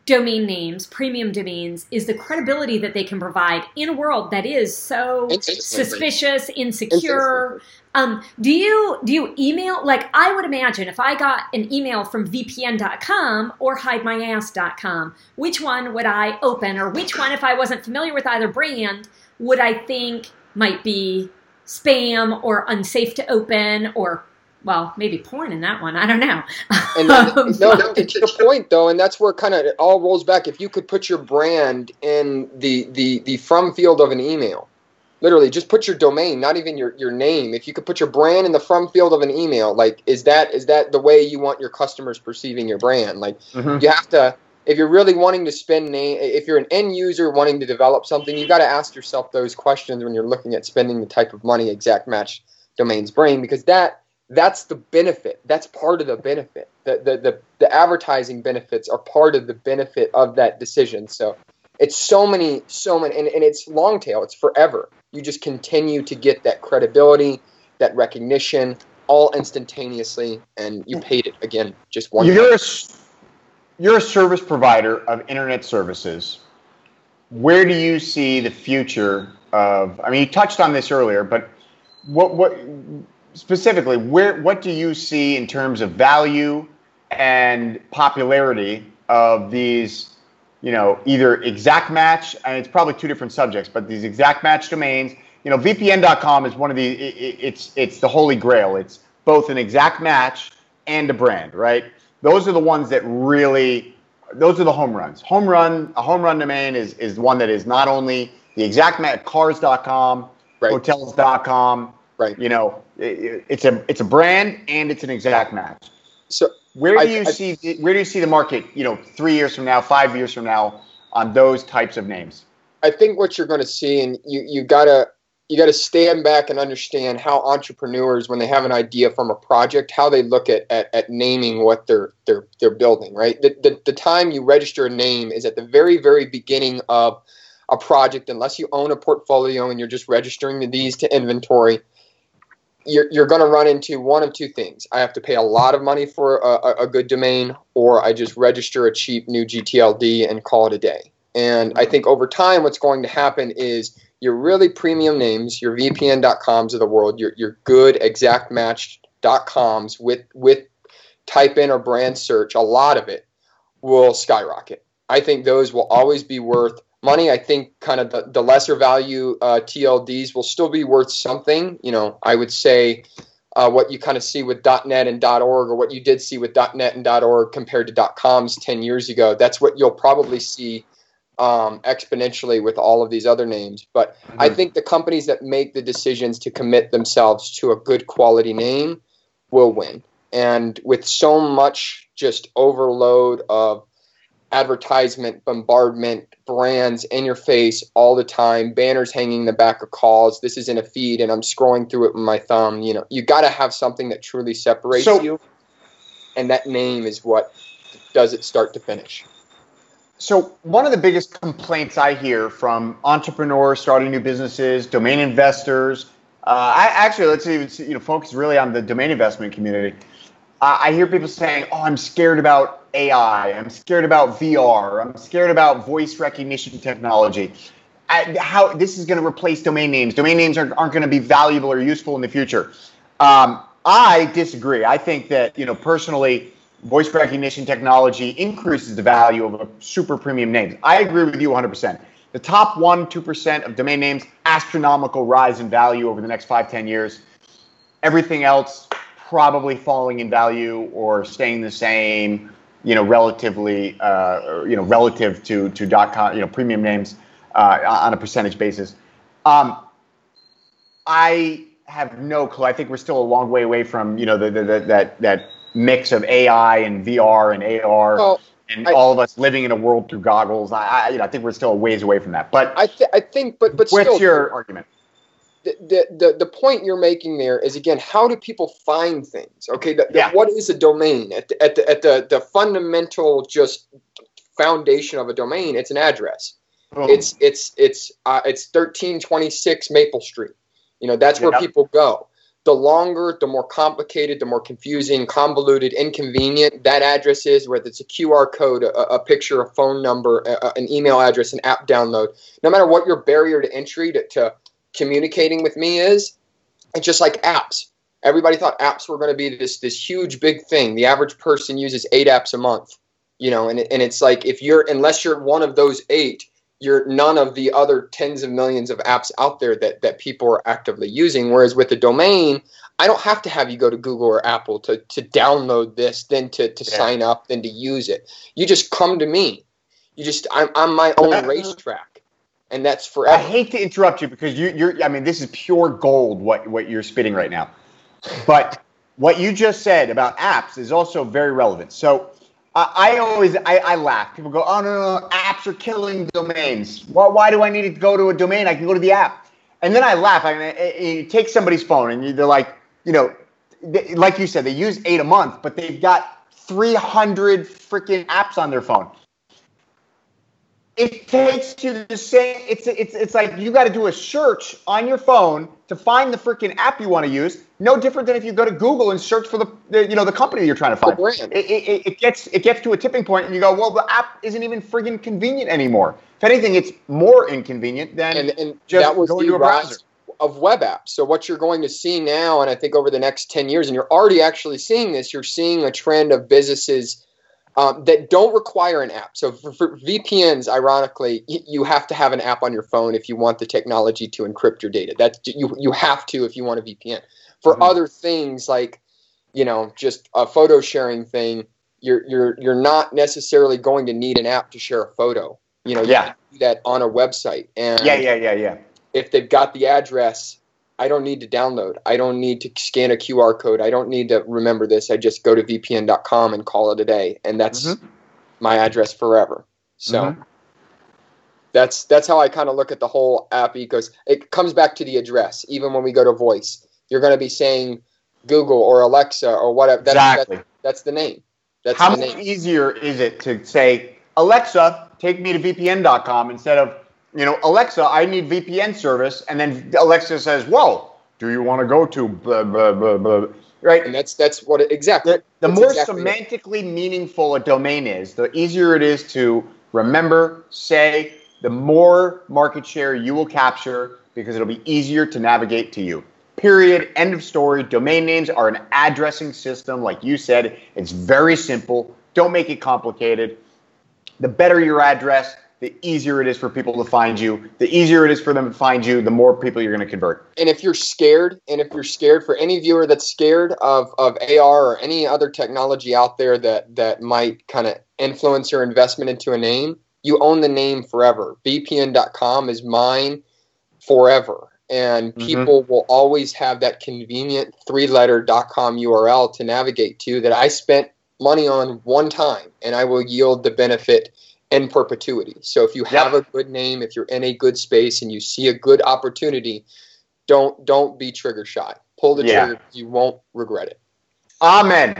domain names, premium domains, is the credibility that they can provide in a world that is so suspicious, insecure. Um, do you do you email like I would imagine if I got an email from VPN.com or HideMyAss.com, which one would I open, or which one, if I wasn't familiar with either brand, would I think might be spam or unsafe to open or well, maybe porn in that one. I don't know. and then, no, no, to the point though, and that's where kind of it all rolls back. If you could put your brand in the the the from field of an email, literally just put your domain, not even your your name. If you could put your brand in the from field of an email, like is that is that the way you want your customers perceiving your brand? Like mm-hmm. you have to. If you're really wanting to spend name, if you're an end user wanting to develop something, you got to ask yourself those questions when you're looking at spending the type of money exact match domains bring, because that that's the benefit. That's part of the benefit. The, the, the, the, advertising benefits are part of the benefit of that decision. So it's so many, so many, and, and it's long tail. It's forever. You just continue to get that credibility, that recognition, all instantaneously, and you paid it again just one. You're a, you're a service provider of internet services. Where do you see the future of? I mean, you touched on this earlier, but what what specifically where what do you see in terms of value and popularity of these? You know, either exact match, and it's probably two different subjects, but these exact match domains you know, VPN.com is one of the it, it's it's the holy grail. It's both an exact match and a brand, right? Those are the ones that really those are the home runs. Home run, a home run domain is is one that is not only the exact match cars.com, right. hotels.com, right. You know, it, it's a it's a brand and it's an exact match. So where do you I, see where do you see the market, you know, 3 years from now, 5 years from now on those types of names? I think what you're going to see and you you got to you got to stand back and understand how entrepreneurs when they have an idea from a project how they look at, at, at naming what they're they're they're building right the, the, the time you register a name is at the very very beginning of a project unless you own a portfolio and you're just registering these to inventory you're, you're going to run into one of two things. I have to pay a lot of money for a, a good domain or i just register a cheap new gtld and call it a day. And i mm-hmm. think over time what's going to happen is your really premium names, your VPN.coms of the world, your your good exact match.coms with with type in or brand search, a lot of it will skyrocket. I think those will always be worth money. I think kind of the, the lesser value uh, TLDs will still be worth something. You know, I would say uh, what you kind of see with .net and .org, or what you did see with .net and .org compared to .coms 10 years ago. That's what you'll probably see um, exponentially with all of these other names. But mm-hmm. I think the companies that make the decisions to commit themselves to a good quality name will win. And with so much just overload of advertisement, bombardment, brands in your face all the time, banners hanging in the back of calls. This is in a feed and I'm scrolling through it with my thumb. You know, you got to have something that truly separates so, you. And that name is what does it start to finish. So one of the biggest complaints I hear from entrepreneurs starting new businesses, domain investors, uh, I actually let's even you know focus really on the domain investment community. Uh, I hear people saying, "Oh, I'm scared about AI. I'm scared about VR. I'm scared about voice recognition technology. I, how this is going to replace domain names? Domain names are, aren't going to be valuable or useful in the future." Um, I disagree. I think that you know personally voice recognition technology increases the value of super premium name. I agree with you 100%. The top 1 2% of domain names, astronomical rise in value over the next five ten years. Everything else probably falling in value or staying the same, you know, relatively, uh, you know, relative to, to dot .com, you know, premium names uh, on a percentage basis. Um, I have no clue. I think we're still a long way away from, you know, the, the, the that, that mix of AI and VR and AR. Well, and I, all of us living in a world through goggles. I, I, you know, I think we're still a ways away from that. But I, th- I think, but but what's still, your argument? The, the, the, point you're making there is again, how do people find things? Okay, the, yeah. what is a domain at the, at the at the the fundamental just foundation of a domain? It's an address. Oh. It's it's it's uh, it's thirteen twenty six Maple Street. You know, that's where people go the longer, the more complicated, the more confusing, convoluted, inconvenient that address is, whether it's a QR code, a, a picture, a phone number, a, an email address, an app download, no matter what your barrier to entry to, to communicating with me is, it's just like apps. Everybody thought apps were going to be this this huge big thing. The average person uses eight apps a month, you know, and and it's like if you're unless you're one of those eight, you're none of the other tens of millions of apps out there that, that people are actively using. Whereas with the domain, I don't have to have you go to Google or Apple to, to download this, then to, to yeah. sign up, then to use it. You just come to me. You just I'm, I'm my own racetrack, and that's forever. I hate to interrupt you because you, you're I mean this is pure gold what what you're spitting right now, but what you just said about apps is also very relevant. So I always I, I, laugh. People go, "Oh no, no, apps are killing domains. Well, why do I need to go to a domain? I can go to the app." And then I laugh. I mean, you take somebody's phone and they're like, you know, they, like you said, they use eight a month, but they've got 300 freaking apps on their phone. It takes you the same. It's it's it's like you got to do a search on your phone to find the freaking app you want to use. No different than if you go to Google and search for the, the you know the company you're trying to find. It, it, it, gets it gets to a tipping point, and you go, well, the app isn't even friggin' convenient anymore. If anything, it's more inconvenient than and, and just that was going to a browser of web apps. So what you're going to see now, and I think over the next ten years, and you're already actually seeing this, you're seeing a trend of businesses um, that don't require an app. So for, for VPNs, ironically, y- you have to have an app on your phone if you want the technology to encrypt your data. That you you have to if you want a VPN. For mm-hmm. other things like, you know, just a photo sharing thing, you're you're you're not necessarily going to need an app to share a photo. You know, you yeah. do that on a website. And yeah, yeah, yeah, yeah. If they've got the address I don't need to download. I don't need to scan a QR code. I don't need to remember this. I just go to vpn.com and call it a day, and that's mm-hmm. my address forever. So mm-hmm. that's that's how I kind of look at the whole app ecosystem. It comes back to the address. Even when we go to voice, you're going to be saying Google or Alexa or whatever. That's, exactly. That's, that's the name. That's how the much name. easier is it to say Alexa, take me to vpn.com instead of you know, Alexa, I need VPN service, and then Alexa says, "Well, do you want to go to blah blah blah blah?" Right, and that's that's what it, exactly. The, the more exactly semantically it. meaningful a domain is, the easier it is to remember, say. The more market share you will capture because it'll be easier to navigate to you. Period. End of story. Domain names are an addressing system, like you said. It's very simple. Don't make it complicated. The better your address, the easier it is for people to find you. The easier it is for them to find you, the more people you're going to convert. And if you're scared, and if you're scared for any viewer that's scared of, of AR or any other technology out there that, that might kind of influence your investment into a name, you own the name forever. VPN.com is mine forever. And mm-hmm. people mm-hmm. will always have that convenient three letter .com URL to navigate to that I spent money on one time and I will yield the benefit – in perpetuity. So if you have yep. a good name, if you're in a good space and you see a good opportunity, don't don't be trigger shy. Pull the yeah. trigger. You won't regret it. Amen.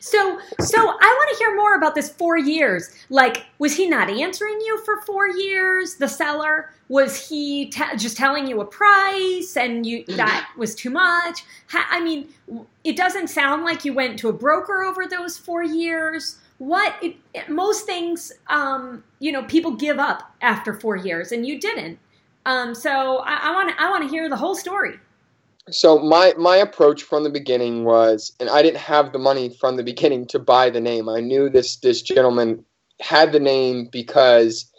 So, so I want to hear more about this four years. Like, was he not answering you for four years? The seller was he just telling you a price, and you mm-hmm. that was too much? I mean, it doesn't sound like you went to a broker over those four years what it, most things um, you know people give up after four years and you didn't. Um, so i want to i want to hear the whole story. So my my approach from the beginning was and i didn't have the money from the beginning to buy the name. I knew this this gentleman had the name because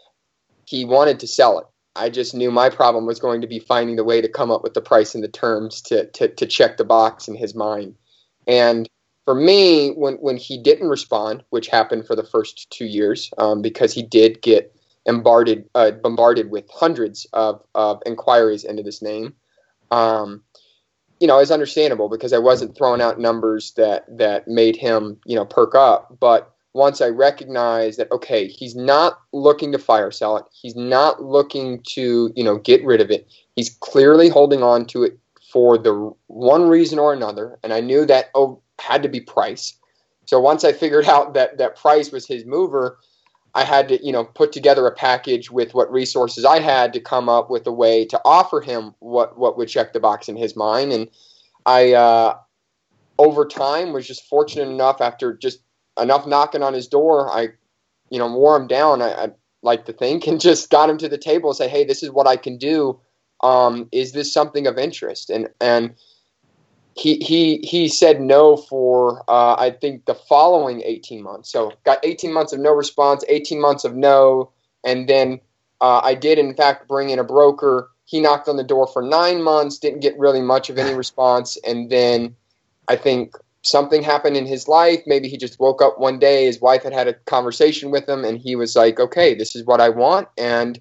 he wanted to sell it. I just knew my problem was going to be finding the way to come up with the price and the terms to to, to check the box in his mind. And for me, when when he didn't respond, which happened for the first two years, um, because he did get bombarded uh, bombarded with hundreds of, of inquiries into this name, um, you know, it's understandable because I wasn't throwing out numbers that that made him you know perk up. But once I recognized that okay, he's not looking to fire sell it, he's not looking to you know get rid of it. He's clearly holding on to it for the one reason or another, and I knew that oh, had to be price. So once I figured out that that price was his mover, I had to, you know, put together a package with what resources I had to come up with a way to offer him what what would check the box in his mind. And I, uh, over time, was just fortunate enough after just enough knocking on his door, I, you know, wore him down. I, I like to think, and just got him to the table and say, "Hey, this is what I can do. Um, is this something of interest?" And and he he he said no for uh, I think the following 18 months. So got 18 months of no response, 18 months of no, and then uh, I did in fact bring in a broker. He knocked on the door for nine months, didn't get really much of any response, and then I think something happened in his life. Maybe he just woke up one day. His wife had had a conversation with him, and he was like, "Okay, this is what I want," and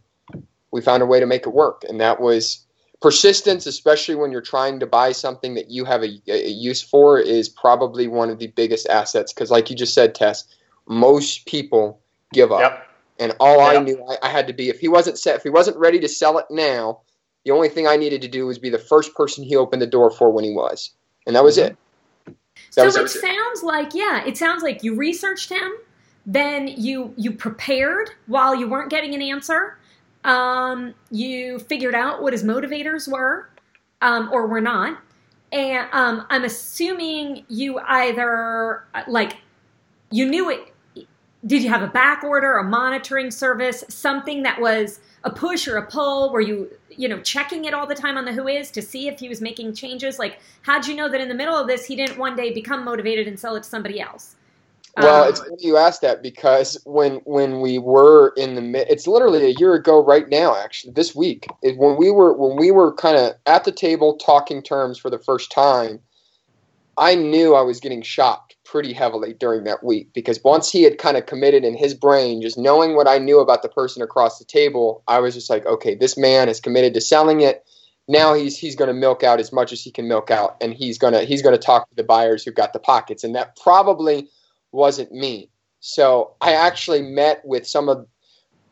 we found a way to make it work, and that was persistence, especially when you're trying to buy something that you have a, a use for, is probably one of the biggest assets. Because, like you just said, Tess, most people give up. Yep. And all yep. I knew I, I, had to be if he wasn't set, if he wasn't ready to sell it now, the only thing I needed to do was be the first person he opened the door for when he was, and that was mm-hmm. it. That so was it, it sounds like yeah, it sounds like you researched him then you you prepared while you weren't getting an answer. Um, you figured out what his motivators were um, or were not. And um, I'm assuming you either like you knew it. Did you have a back order, a monitoring service, something that was a push or a pull? Were you you know checking it all the time on the WHOIS to see if he was making changes? Like, how'd you know that in the middle of this he didn't one day become motivated and sell it to somebody else? Well, um, it's funny you asked that because when when we were in the mid, it's literally a year ago right now. Actually, this week is when we were when we were kind of at the table talking terms for the first time. I knew I was getting shocked pretty heavily during that week because once he had kind of committed in his brain, just knowing what I knew about the person across the table, I was just like, okay, this man is committed to selling it. Now he's he's going to milk out as much as he can milk out, and he's gonna he's gonna talk to the buyers who've got the pockets, and that probably wasn't me. So I actually met with some of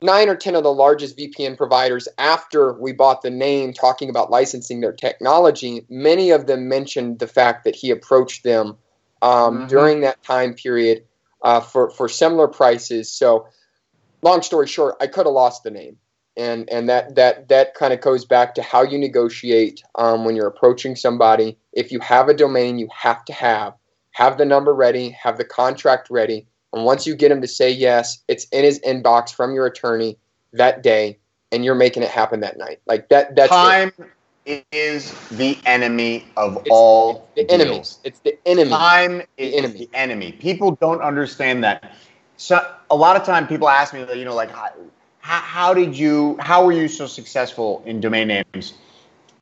nine or 10 of the largest VPN providers after we bought the name, talking about licensing their technology. Many of them mentioned the fact that he approached them um, mm-hmm. during that time period uh, for, for similar prices. So, long story short, I could have lost the name. And, and that, that, that kind of goes back to how you negotiate um, when you're approaching somebody. If you have a domain, you have to have have the number ready, have the contract ready, and once you get him to say yes, it's in his inbox from your attorney that day, and you're making it happen that night. Like that. That's time it. is the enemy of it's, all the deals. enemy. It's the enemy. Time is the enemy. the enemy. People don't understand that. So a lot of time, people ask me, you know, like, how, how did you? How were you so successful in domain names?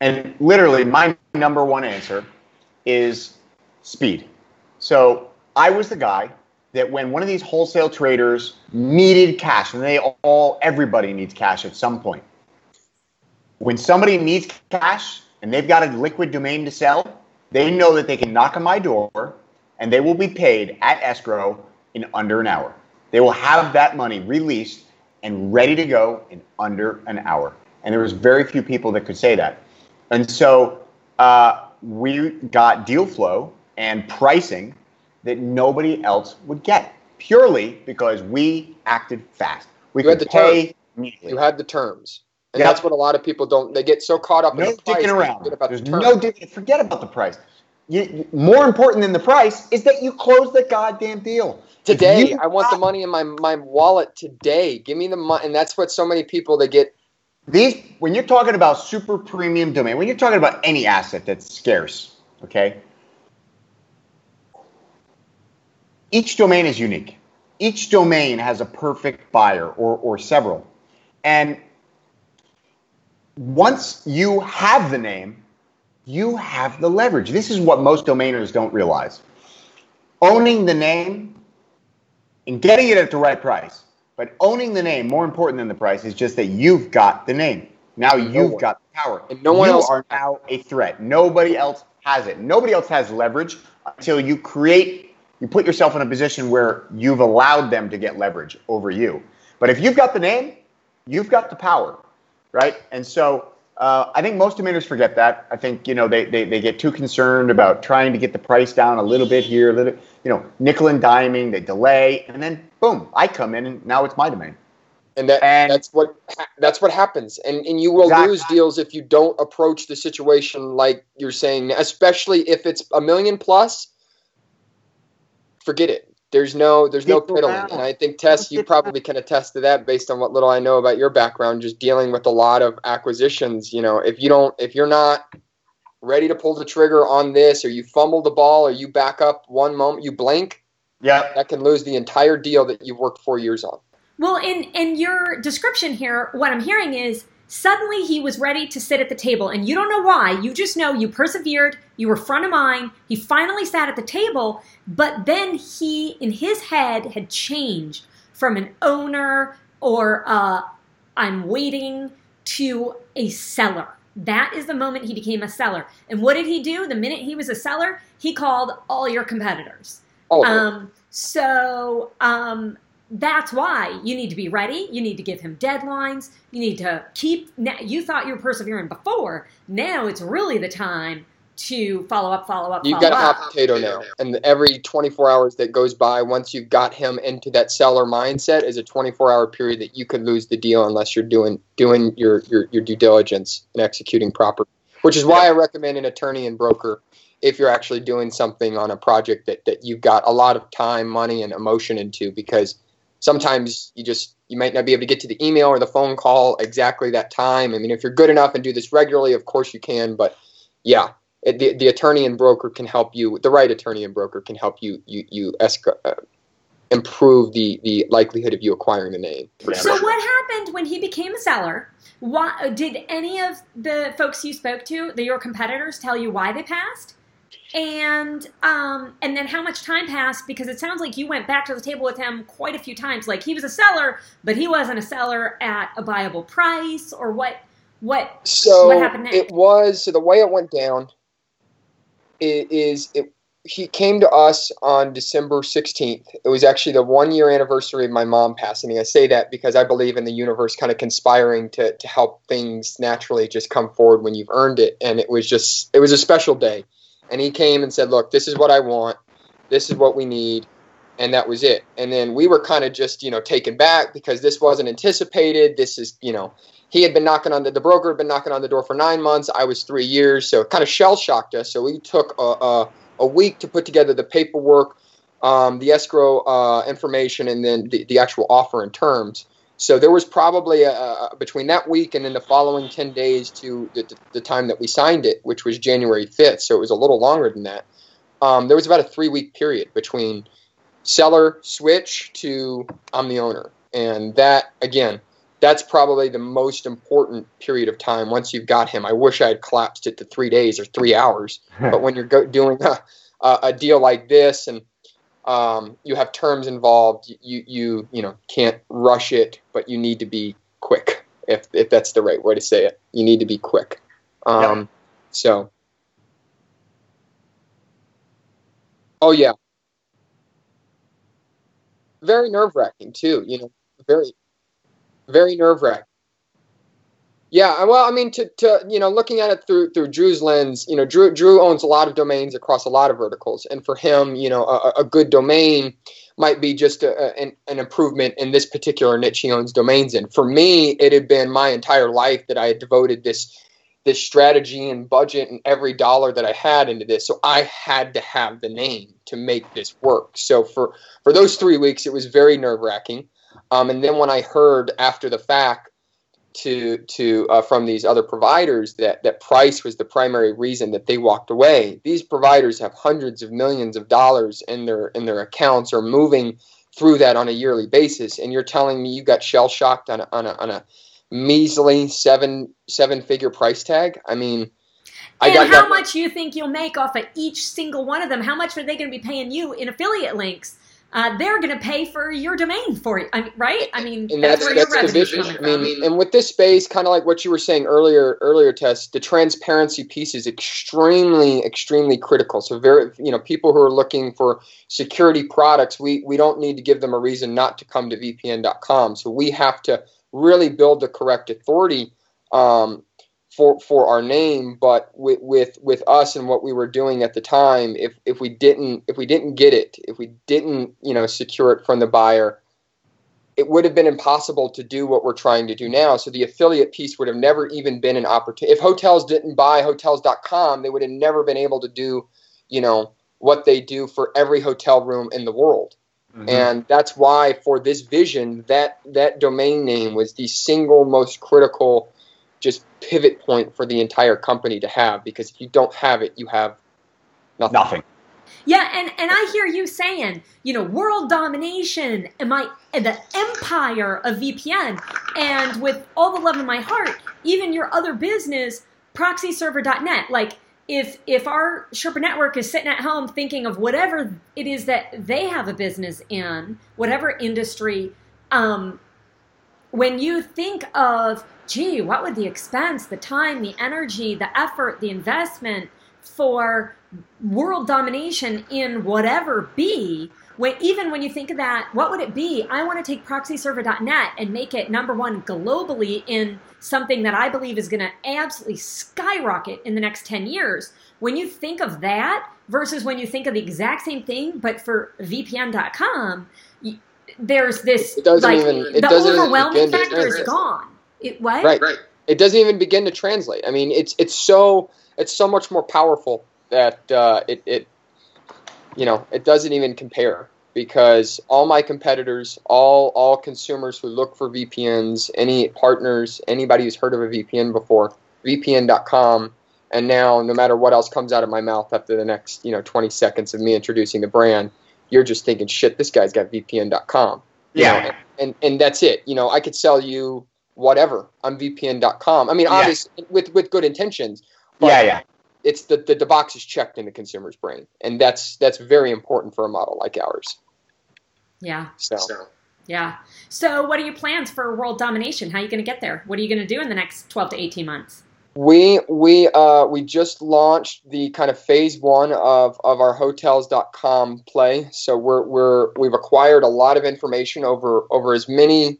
And literally, my number one answer is speed. So I was the guy that when one of these wholesale traders needed cash, and they all, everybody needs cash at some point. When somebody needs cash and they've got a liquid domain to sell, they know that they can knock on my door and they will be paid at escrow in under an hour. They will have that money released and ready to go in under an hour. And there was very few people that could say that. And so uh, we got deal flow and pricing that nobody else would get purely because we acted fast. We you could pay immediately. You had the terms. And yep. that's what a lot of people don't. They get so caught up no in the price. around. There's the no dicking. Forget about the price. You, more important than the price is that you close the goddamn deal. Today, I want the money in my my wallet today. Give me the money, and that's what so many people they get. These when you're talking about super premium domain, when you're talking about any asset that's scarce, okay, each domain is unique. Each domain has a perfect buyer or, or several. And once you have the name, you have the leverage. This is what most domainers don't realize. Owning the name and getting it at the right price, but owning the name, more important than the price, is just that you've got the name. Now you've got the power. And no one you else are now a threat. Nobody else has it. Nobody else has leverage until you create you put yourself in a position where you've allowed them to get leverage over you. But if you've got the name, you've got the power, right? And so uh, I think most domainers forget that. I think you know they, they they get too concerned about trying to get the price down a little bit here, a little you know nickel and diming. They delay, and then boom, I come in, and now it's my domain. And, that, and that's what that's what happens, and and you will exactly. lose deals if you don't approach the situation like you're saying, especially if it's a million plus forget it. There's no there's no piddling, and I think Tess, you probably can attest to that based on what little I know about your background, just dealing with a lot of acquisitions. You know, if you don't, if you're not ready to pull the trigger on this, or you fumble the ball, or you back up one moment, you blink, yeah, that can lose the entire deal that you've worked four years on. Well, in in your description here, what I'm hearing is Suddenly, he was ready to sit at the table, and you don't know why. You just know you persevered, you were front of mind. He finally sat at the table, but then he, in his head, had changed from an owner or uh, I'm waiting to a seller. That is the moment he became a seller. And what did he do? The minute he was a seller, he called all your competitors. Oh, um, so um, that's why you need to be ready. You need to give him deadlines. You need to keep. You thought you were persevering before. Now it's really the time to follow up, follow up, follow up. You've follow got a up. hot potato now, and every 24 hours that goes by, once you've got him into that seller mindset, is a 24-hour period that you could lose the deal unless you're doing doing your your, your due diligence and executing properly. Which is why I recommend an attorney and broker if you're actually doing something on a project that that you've got a lot of time, money, and emotion into, because sometimes you just you might not be able to get to the email or the phone call exactly that time. I mean, if you're good enough and do this regularly, of course you can, but yeah, it, the, the attorney and broker can help you. The right attorney and broker can help you you you esca- uh, improve the the likelihood of you acquiring the name. So what happened when he became a seller? Why did any of the folks you spoke to, the, your competitors, tell you why they passed? And um, and then how much time passed? Because it sounds like you went back to the table with him quite a few times. Like he was a seller, but he wasn't a seller at a viable price, or what? What? So What happened next? it was so the way it went down i- is it he came to us on December 16th. It was actually the one year anniversary of my mom passing. I say that because I believe in the universe kind of conspiring to to help things naturally just come forward when you've earned it. And it was just it was a special day. And he came and said, "Look, this is what I want. This is what we need." And that was it. And then we were kind of just, you know, taken back because this wasn't anticipated. This is, you know, he had been knocking on the, the broker had been knocking on the door for nine months. I was three years, so it kind of shell shocked us. So we took a, a, a week to put together the paperwork, um, the escrow uh, information, and then the, the actual offer and terms. So there was probably a, a, between that week and then the following ten days to the, the time that we signed it, which was January fifth. So it was a little longer than that. Um, there was about a three week period between seller switch to I'm the owner, and that again that's probably the most important period of time once you've got him. I wish I had collapsed it to three days or three hours, but when you're go- doing a, a deal like this and um, you have terms involved, you you you know can't rush it, but you need to be quick. If if that's the right way to say it, you need to be quick. Um, So, oh yeah, very nerve wracking too. You know, very very nerve wracking. Yeah, well, I mean, to, to you know, looking at it through through Drew's lens, you know, Drew Drew owns a lot of domains across a lot of verticals, and for him, you know, a, a good domain might be just a, an, an improvement in this particular niche he owns domains in. For me, it had been my entire life that I had devoted this this strategy and budget and every dollar that I had into this, so I had to have the name to make this work. So for for those three weeks, it was very nerve wracking. Um, and then when I heard after the fact to to uh, from these other providers that that price was the primary reason that they walked away. These providers have hundreds of millions of dollars in their in their accounts or moving through that on a yearly basis, and you're telling me you got shell shocked on a, on a, on a measly seven seven figure price tag. I mean. I and got how much you think you'll make off of each single one of them? How much are they going to be paying you in affiliate links? Uh, they're going to pay for your domain for you, I mean, right? I mean, and that's, that's that's the vision. I mean, and with this space, kind of like what you were saying earlier, earlier, Tess, the transparency piece is extremely, extremely critical. So, very, you know, people who are looking for security products, we we don't need to give them a reason not to come to VPN.com. So we have to really build the correct authority. Um, for for our name, but with, with with us and what we were doing at the time, if if we didn't if we didn't get it, if we didn't you know secure it from the buyer, it would have been impossible to do what we're trying to do now. So the affiliate piece would have never even been an opportunity. If hotels didn't buy hotels.com, they would have never been able to do, you know, what they do for every hotel room in the world. Mhm. And that's why for this vision, that that domain name was the single most critical just pivot point for the entire company to have because if you don't have it, you have nothing. Nothing. Yeah, and and I hear you saying, you know, world domination and my and the empire of VPN, and with all the love in my heart, even your other business, ProxyServer.net. Like, if if our Sherpa network is sitting at home thinking of whatever it is that they have a business in, whatever industry, um, when you think of, gee, what would the expense, the time, the energy, the effort, the investment for world domination in whatever be, when, even when you think of that, what would it be? I want to take proxyserver.net and make it number one globally in something that I believe is going to absolutely skyrocket in the next 10 years. When you think of that versus when you think of the exact same thing, but for VPN.com, there's this it doesn't like even, it the doesn't overwhelming even factor is gone. It, what? Right, right. It doesn't even begin to translate. I mean, it's it's so it's so much more powerful that uh, it it you know it doesn't even compare because all my competitors, all all consumers who look for VPNs, any partners, anybody who's heard of a VPN before, VPN.com, and now no matter what else comes out of my mouth after the next you know 20 seconds of me introducing the brand, you're just thinking, shit, this guy's got VPN.com. Yeah. You know, and and that's it. You know, I could sell you whatever on VPN.com. I mean, Yeah. obviously with with good intentions. But Yeah, yeah. It's the, the the box is checked in the consumer's brain, and that's that's very important for a model like ours. Yeah. So. Yeah. So, what are your plans for world domination? How are you going to get there? What are you going to do in the next 12 to 18 months? We we uh, we just launched the kind of phase one of, of our hotels.com play. So we're we're we've acquired a lot of information over over as many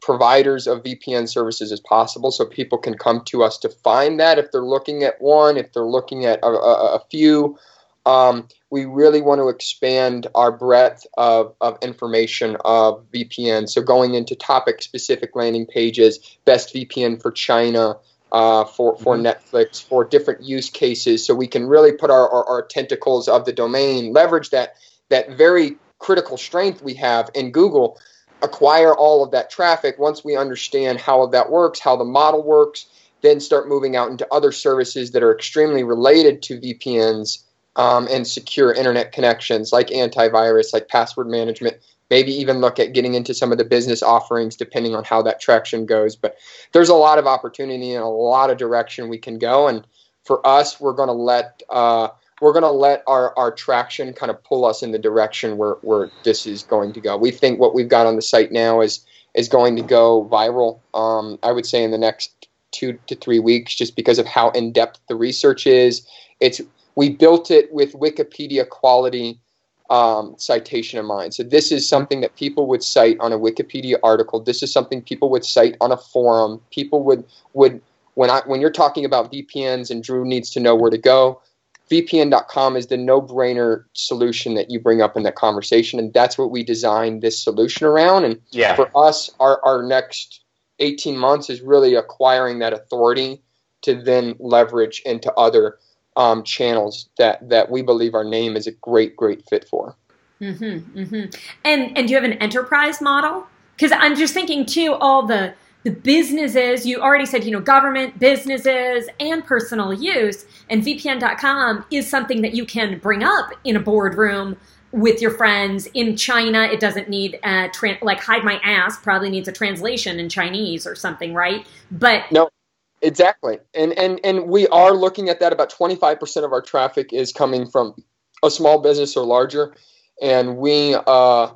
providers of VPN services as possible, so people can come to us to find that if they're looking at one, if they're looking at a, a, a few. Um, we really want to expand our breadth of, of information of VPN. So going into topic specific landing pages, best VPN for China, uh, for for Netflix, for different use cases, so we can really put our, our, our tentacles of the domain, leverage that that very critical strength we have in Google, acquire all of that traffic. Once we understand how that works, how the model works, then start moving out into other services that are extremely related to VPNs um, and secure internet connections, like antivirus, like password management. Maybe even look at getting into some of the business offerings, depending on how that traction goes. But there's a lot of opportunity and a lot of direction we can go. And for us, we're going to let uh, we're going to let our, our traction kind of pull us in the direction where, where this is going to go. We think what we've got on the site now is is going to go viral. Um, I would say in the next two to three weeks, just because of how in depth the research is. It's we built it with Wikipedia quality um, citation in mind. So this is something that people would cite on a Wikipedia article. This is something people would cite on a forum. People would would when I when you're talking about VPNs and Drew needs to know where to go. VPN.com is the no-brainer solution that you bring up in that conversation, and that's what we designed this solution around. And Yeah. for us, our, our next 18 months is really acquiring that authority to then leverage into other um, channels that, that we believe our name is a great, great fit for. Mm-hmm, mm-hmm. And and do you have an enterprise model? Because I'm just thinking too, all the the businesses you already said, you know, government, businesses, and personal use, and VPN.com is something that you can bring up in a boardroom with your friends in China. It doesn't need a tran like hide my ass probably needs a translation in Chinese or something, right? But No, exactly. And and and we are looking at that. About 25% of our traffic is coming from a small business or larger, and we uh,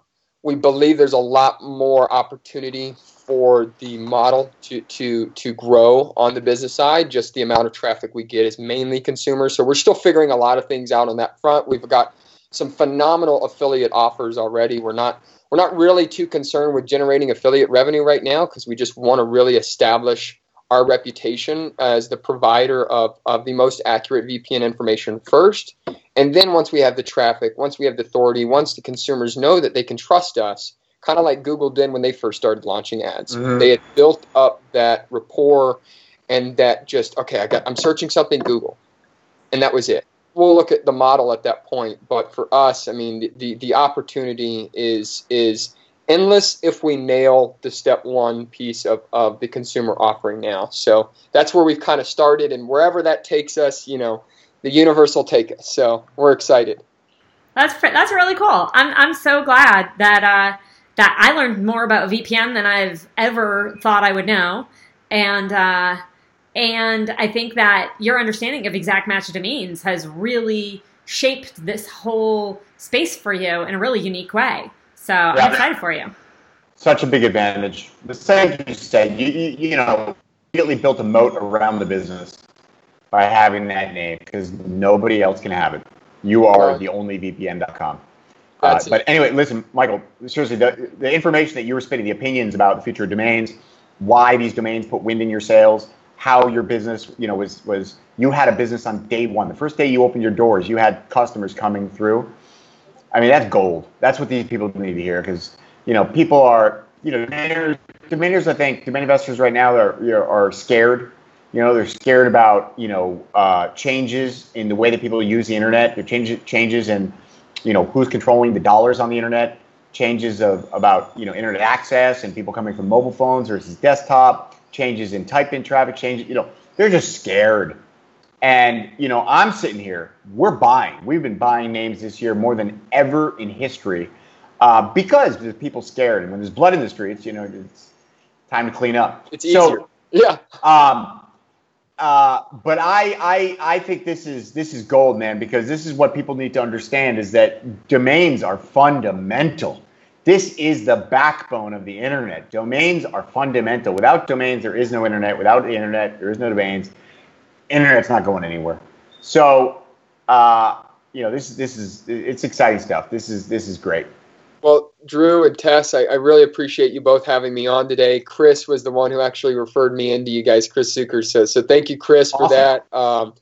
we believe there's a lot more opportunity for the model to to to grow on the business side. Just the amount of traffic we get is mainly consumers, so we're still figuring a lot of things out on that front. We've got some phenomenal affiliate offers already. We're not we're not really too concerned with generating affiliate revenue right now because we just want to really establish our reputation as the provider of, of the most accurate VPN information first. And then once we have the traffic, once we have the authority, once the consumers know that they can trust us, kind of like Google did when they first started launching ads. Mhm. They had built up that rapport and that just, okay, I got I'm searching something Google. And that was it. We'll look at the model at that point, but for us, I mean, the, the, the opportunity is is endless if we nail the step one piece of, of the consumer offering now. So that's where we've kind of started, and wherever that takes us, you know, the universe will take us. So we're excited. That's that's really cool. I'm I'm so glad that uh, that I learned more about VPN than I've ever thought I would know, and uh, and I think that your understanding of exact match domains has really shaped this whole space for you in a really unique way. So I'm Yeah. excited for you. Such a big advantage. The same you said, you, you, you know, immediately built a moat around the business by having that name because nobody else can have it. You are Right. the only VPN.com. Uh, but anyway, listen, Michael. Seriously, the, the information that you were spitting, the opinions about the future of domains, why these domains put wind in your sails, how your business, you know, was was you had a business on day one. The first day you opened your doors, you had customers coming through. I mean, that's gold. That's what these people need to hear because you know people are you know domainers I think domain investors right now are you know, are scared. You know, they're scared about you know uh, changes in the way that people use the internet. There changes changes in you know who's controlling the dollars on the internet. Changes of about you know internet access and people coming from mobile phones versus desktop. Changes in type in traffic. Changes. You know, they're just scared. And you know, I'm sitting here. We're buying. We've been buying names this year more than ever in history uh, because there's people scared, and when there's blood in the streets, you know, it's time to clean up. It's easier. So, yeah. Um, uh, but I, I, I think this is this is gold, man, because this is what people need to understand: is that domains are fundamental. This is the backbone of the internet. Domains are fundamental. Without domains, there is no internet. Without the internet, there is no domains. Internet's not going anywhere. So, uh, you know, this this is it's exciting stuff. This is this is great. Well, Drew and Tess, I, I, really appreciate you both having me on today. Chris was the one who actually referred me into you guys, Chris Zucker. So, so thank you, Chris, for that. Um,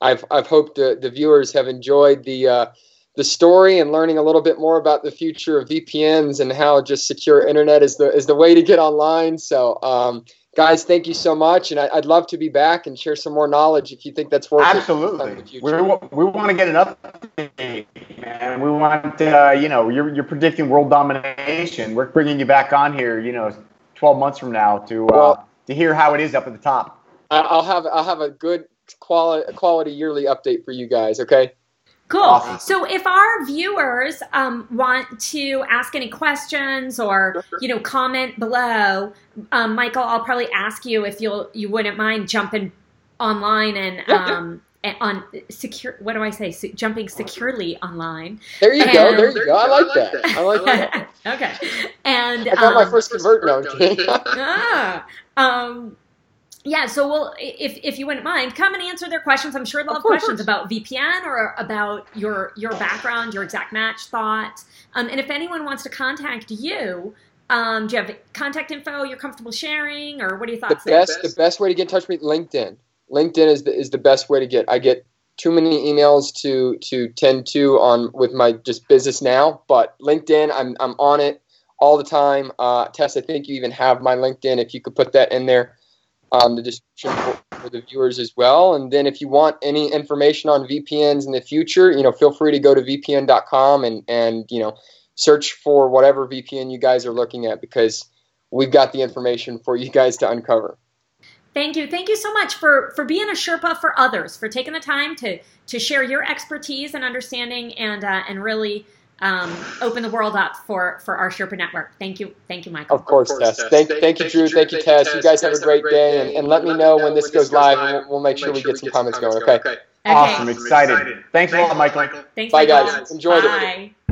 I've I've hoped the, the viewers have enjoyed the uh, the story and learning a little bit more about the future of VPNs and how just secure internet is the is the way to get online. So. Um, guys, thank you so much, and I, would love to be back and share some more knowledge if you think that's worth Absolutely. it. Absolutely, we we want to get an update, man. We want, uh, you know, you're you're predicting world domination. We're bringing you back on here, you know, 12 months from now to uh, well, to hear how it is up at the top. I'll have I'll have a good quality quality yearly update for you guys. Okay. Cool. Awesome. So if our viewers um, want to ask any questions or you know comment below, um, Michael, I'll probably ask you if you'll you wouldn't mind jumping online and um, on secure. What do I say? Se- jumping securely online. There you and, go. There you go. I like that. I like that. okay. And I got my um, first convert note. ah, um, yeah, so we'll if if you wouldn't mind, come and answer their questions. I'm sure they'll have questions about VPN or about your your background, your exact match thoughts. Um, and if anyone wants to contact you, um, do you have contact info you're comfortable sharing, or what are your thoughts? The best the best way to get in touch with me, LinkedIn. LinkedIn is the is the best way to get. I get too many emails to to tend to on with my just business now, but LinkedIn, I'm I'm on it all the time. Uh, Tess, I think you even have my LinkedIn. If you could put that in there um, the description for, for, the viewers as well. And then if you want any information on VPNs in the future, you know, feel free to go to vpn.com and, and, you know, search for whatever VPN you guys are looking at because we've got the information for you guys to uncover. Thank you. Thank you so much for, for being a Sherpa for others, for taking the time to, to share your expertise and understanding and, uh, and really um, open the world up for for our Sherpa network. Thank you, thank you, Michael. Of course, Tess. Thank, thank, you, Drew. Thank you, Tess. You guys have a great day, and, and let me know when this goes live, and we'll, we'll make sure we get some comments going. Okay. Awesome. Excited. Thanks a lot, Michael. Thanks, Bye, Michael. guys. Enjoyed Bye. it.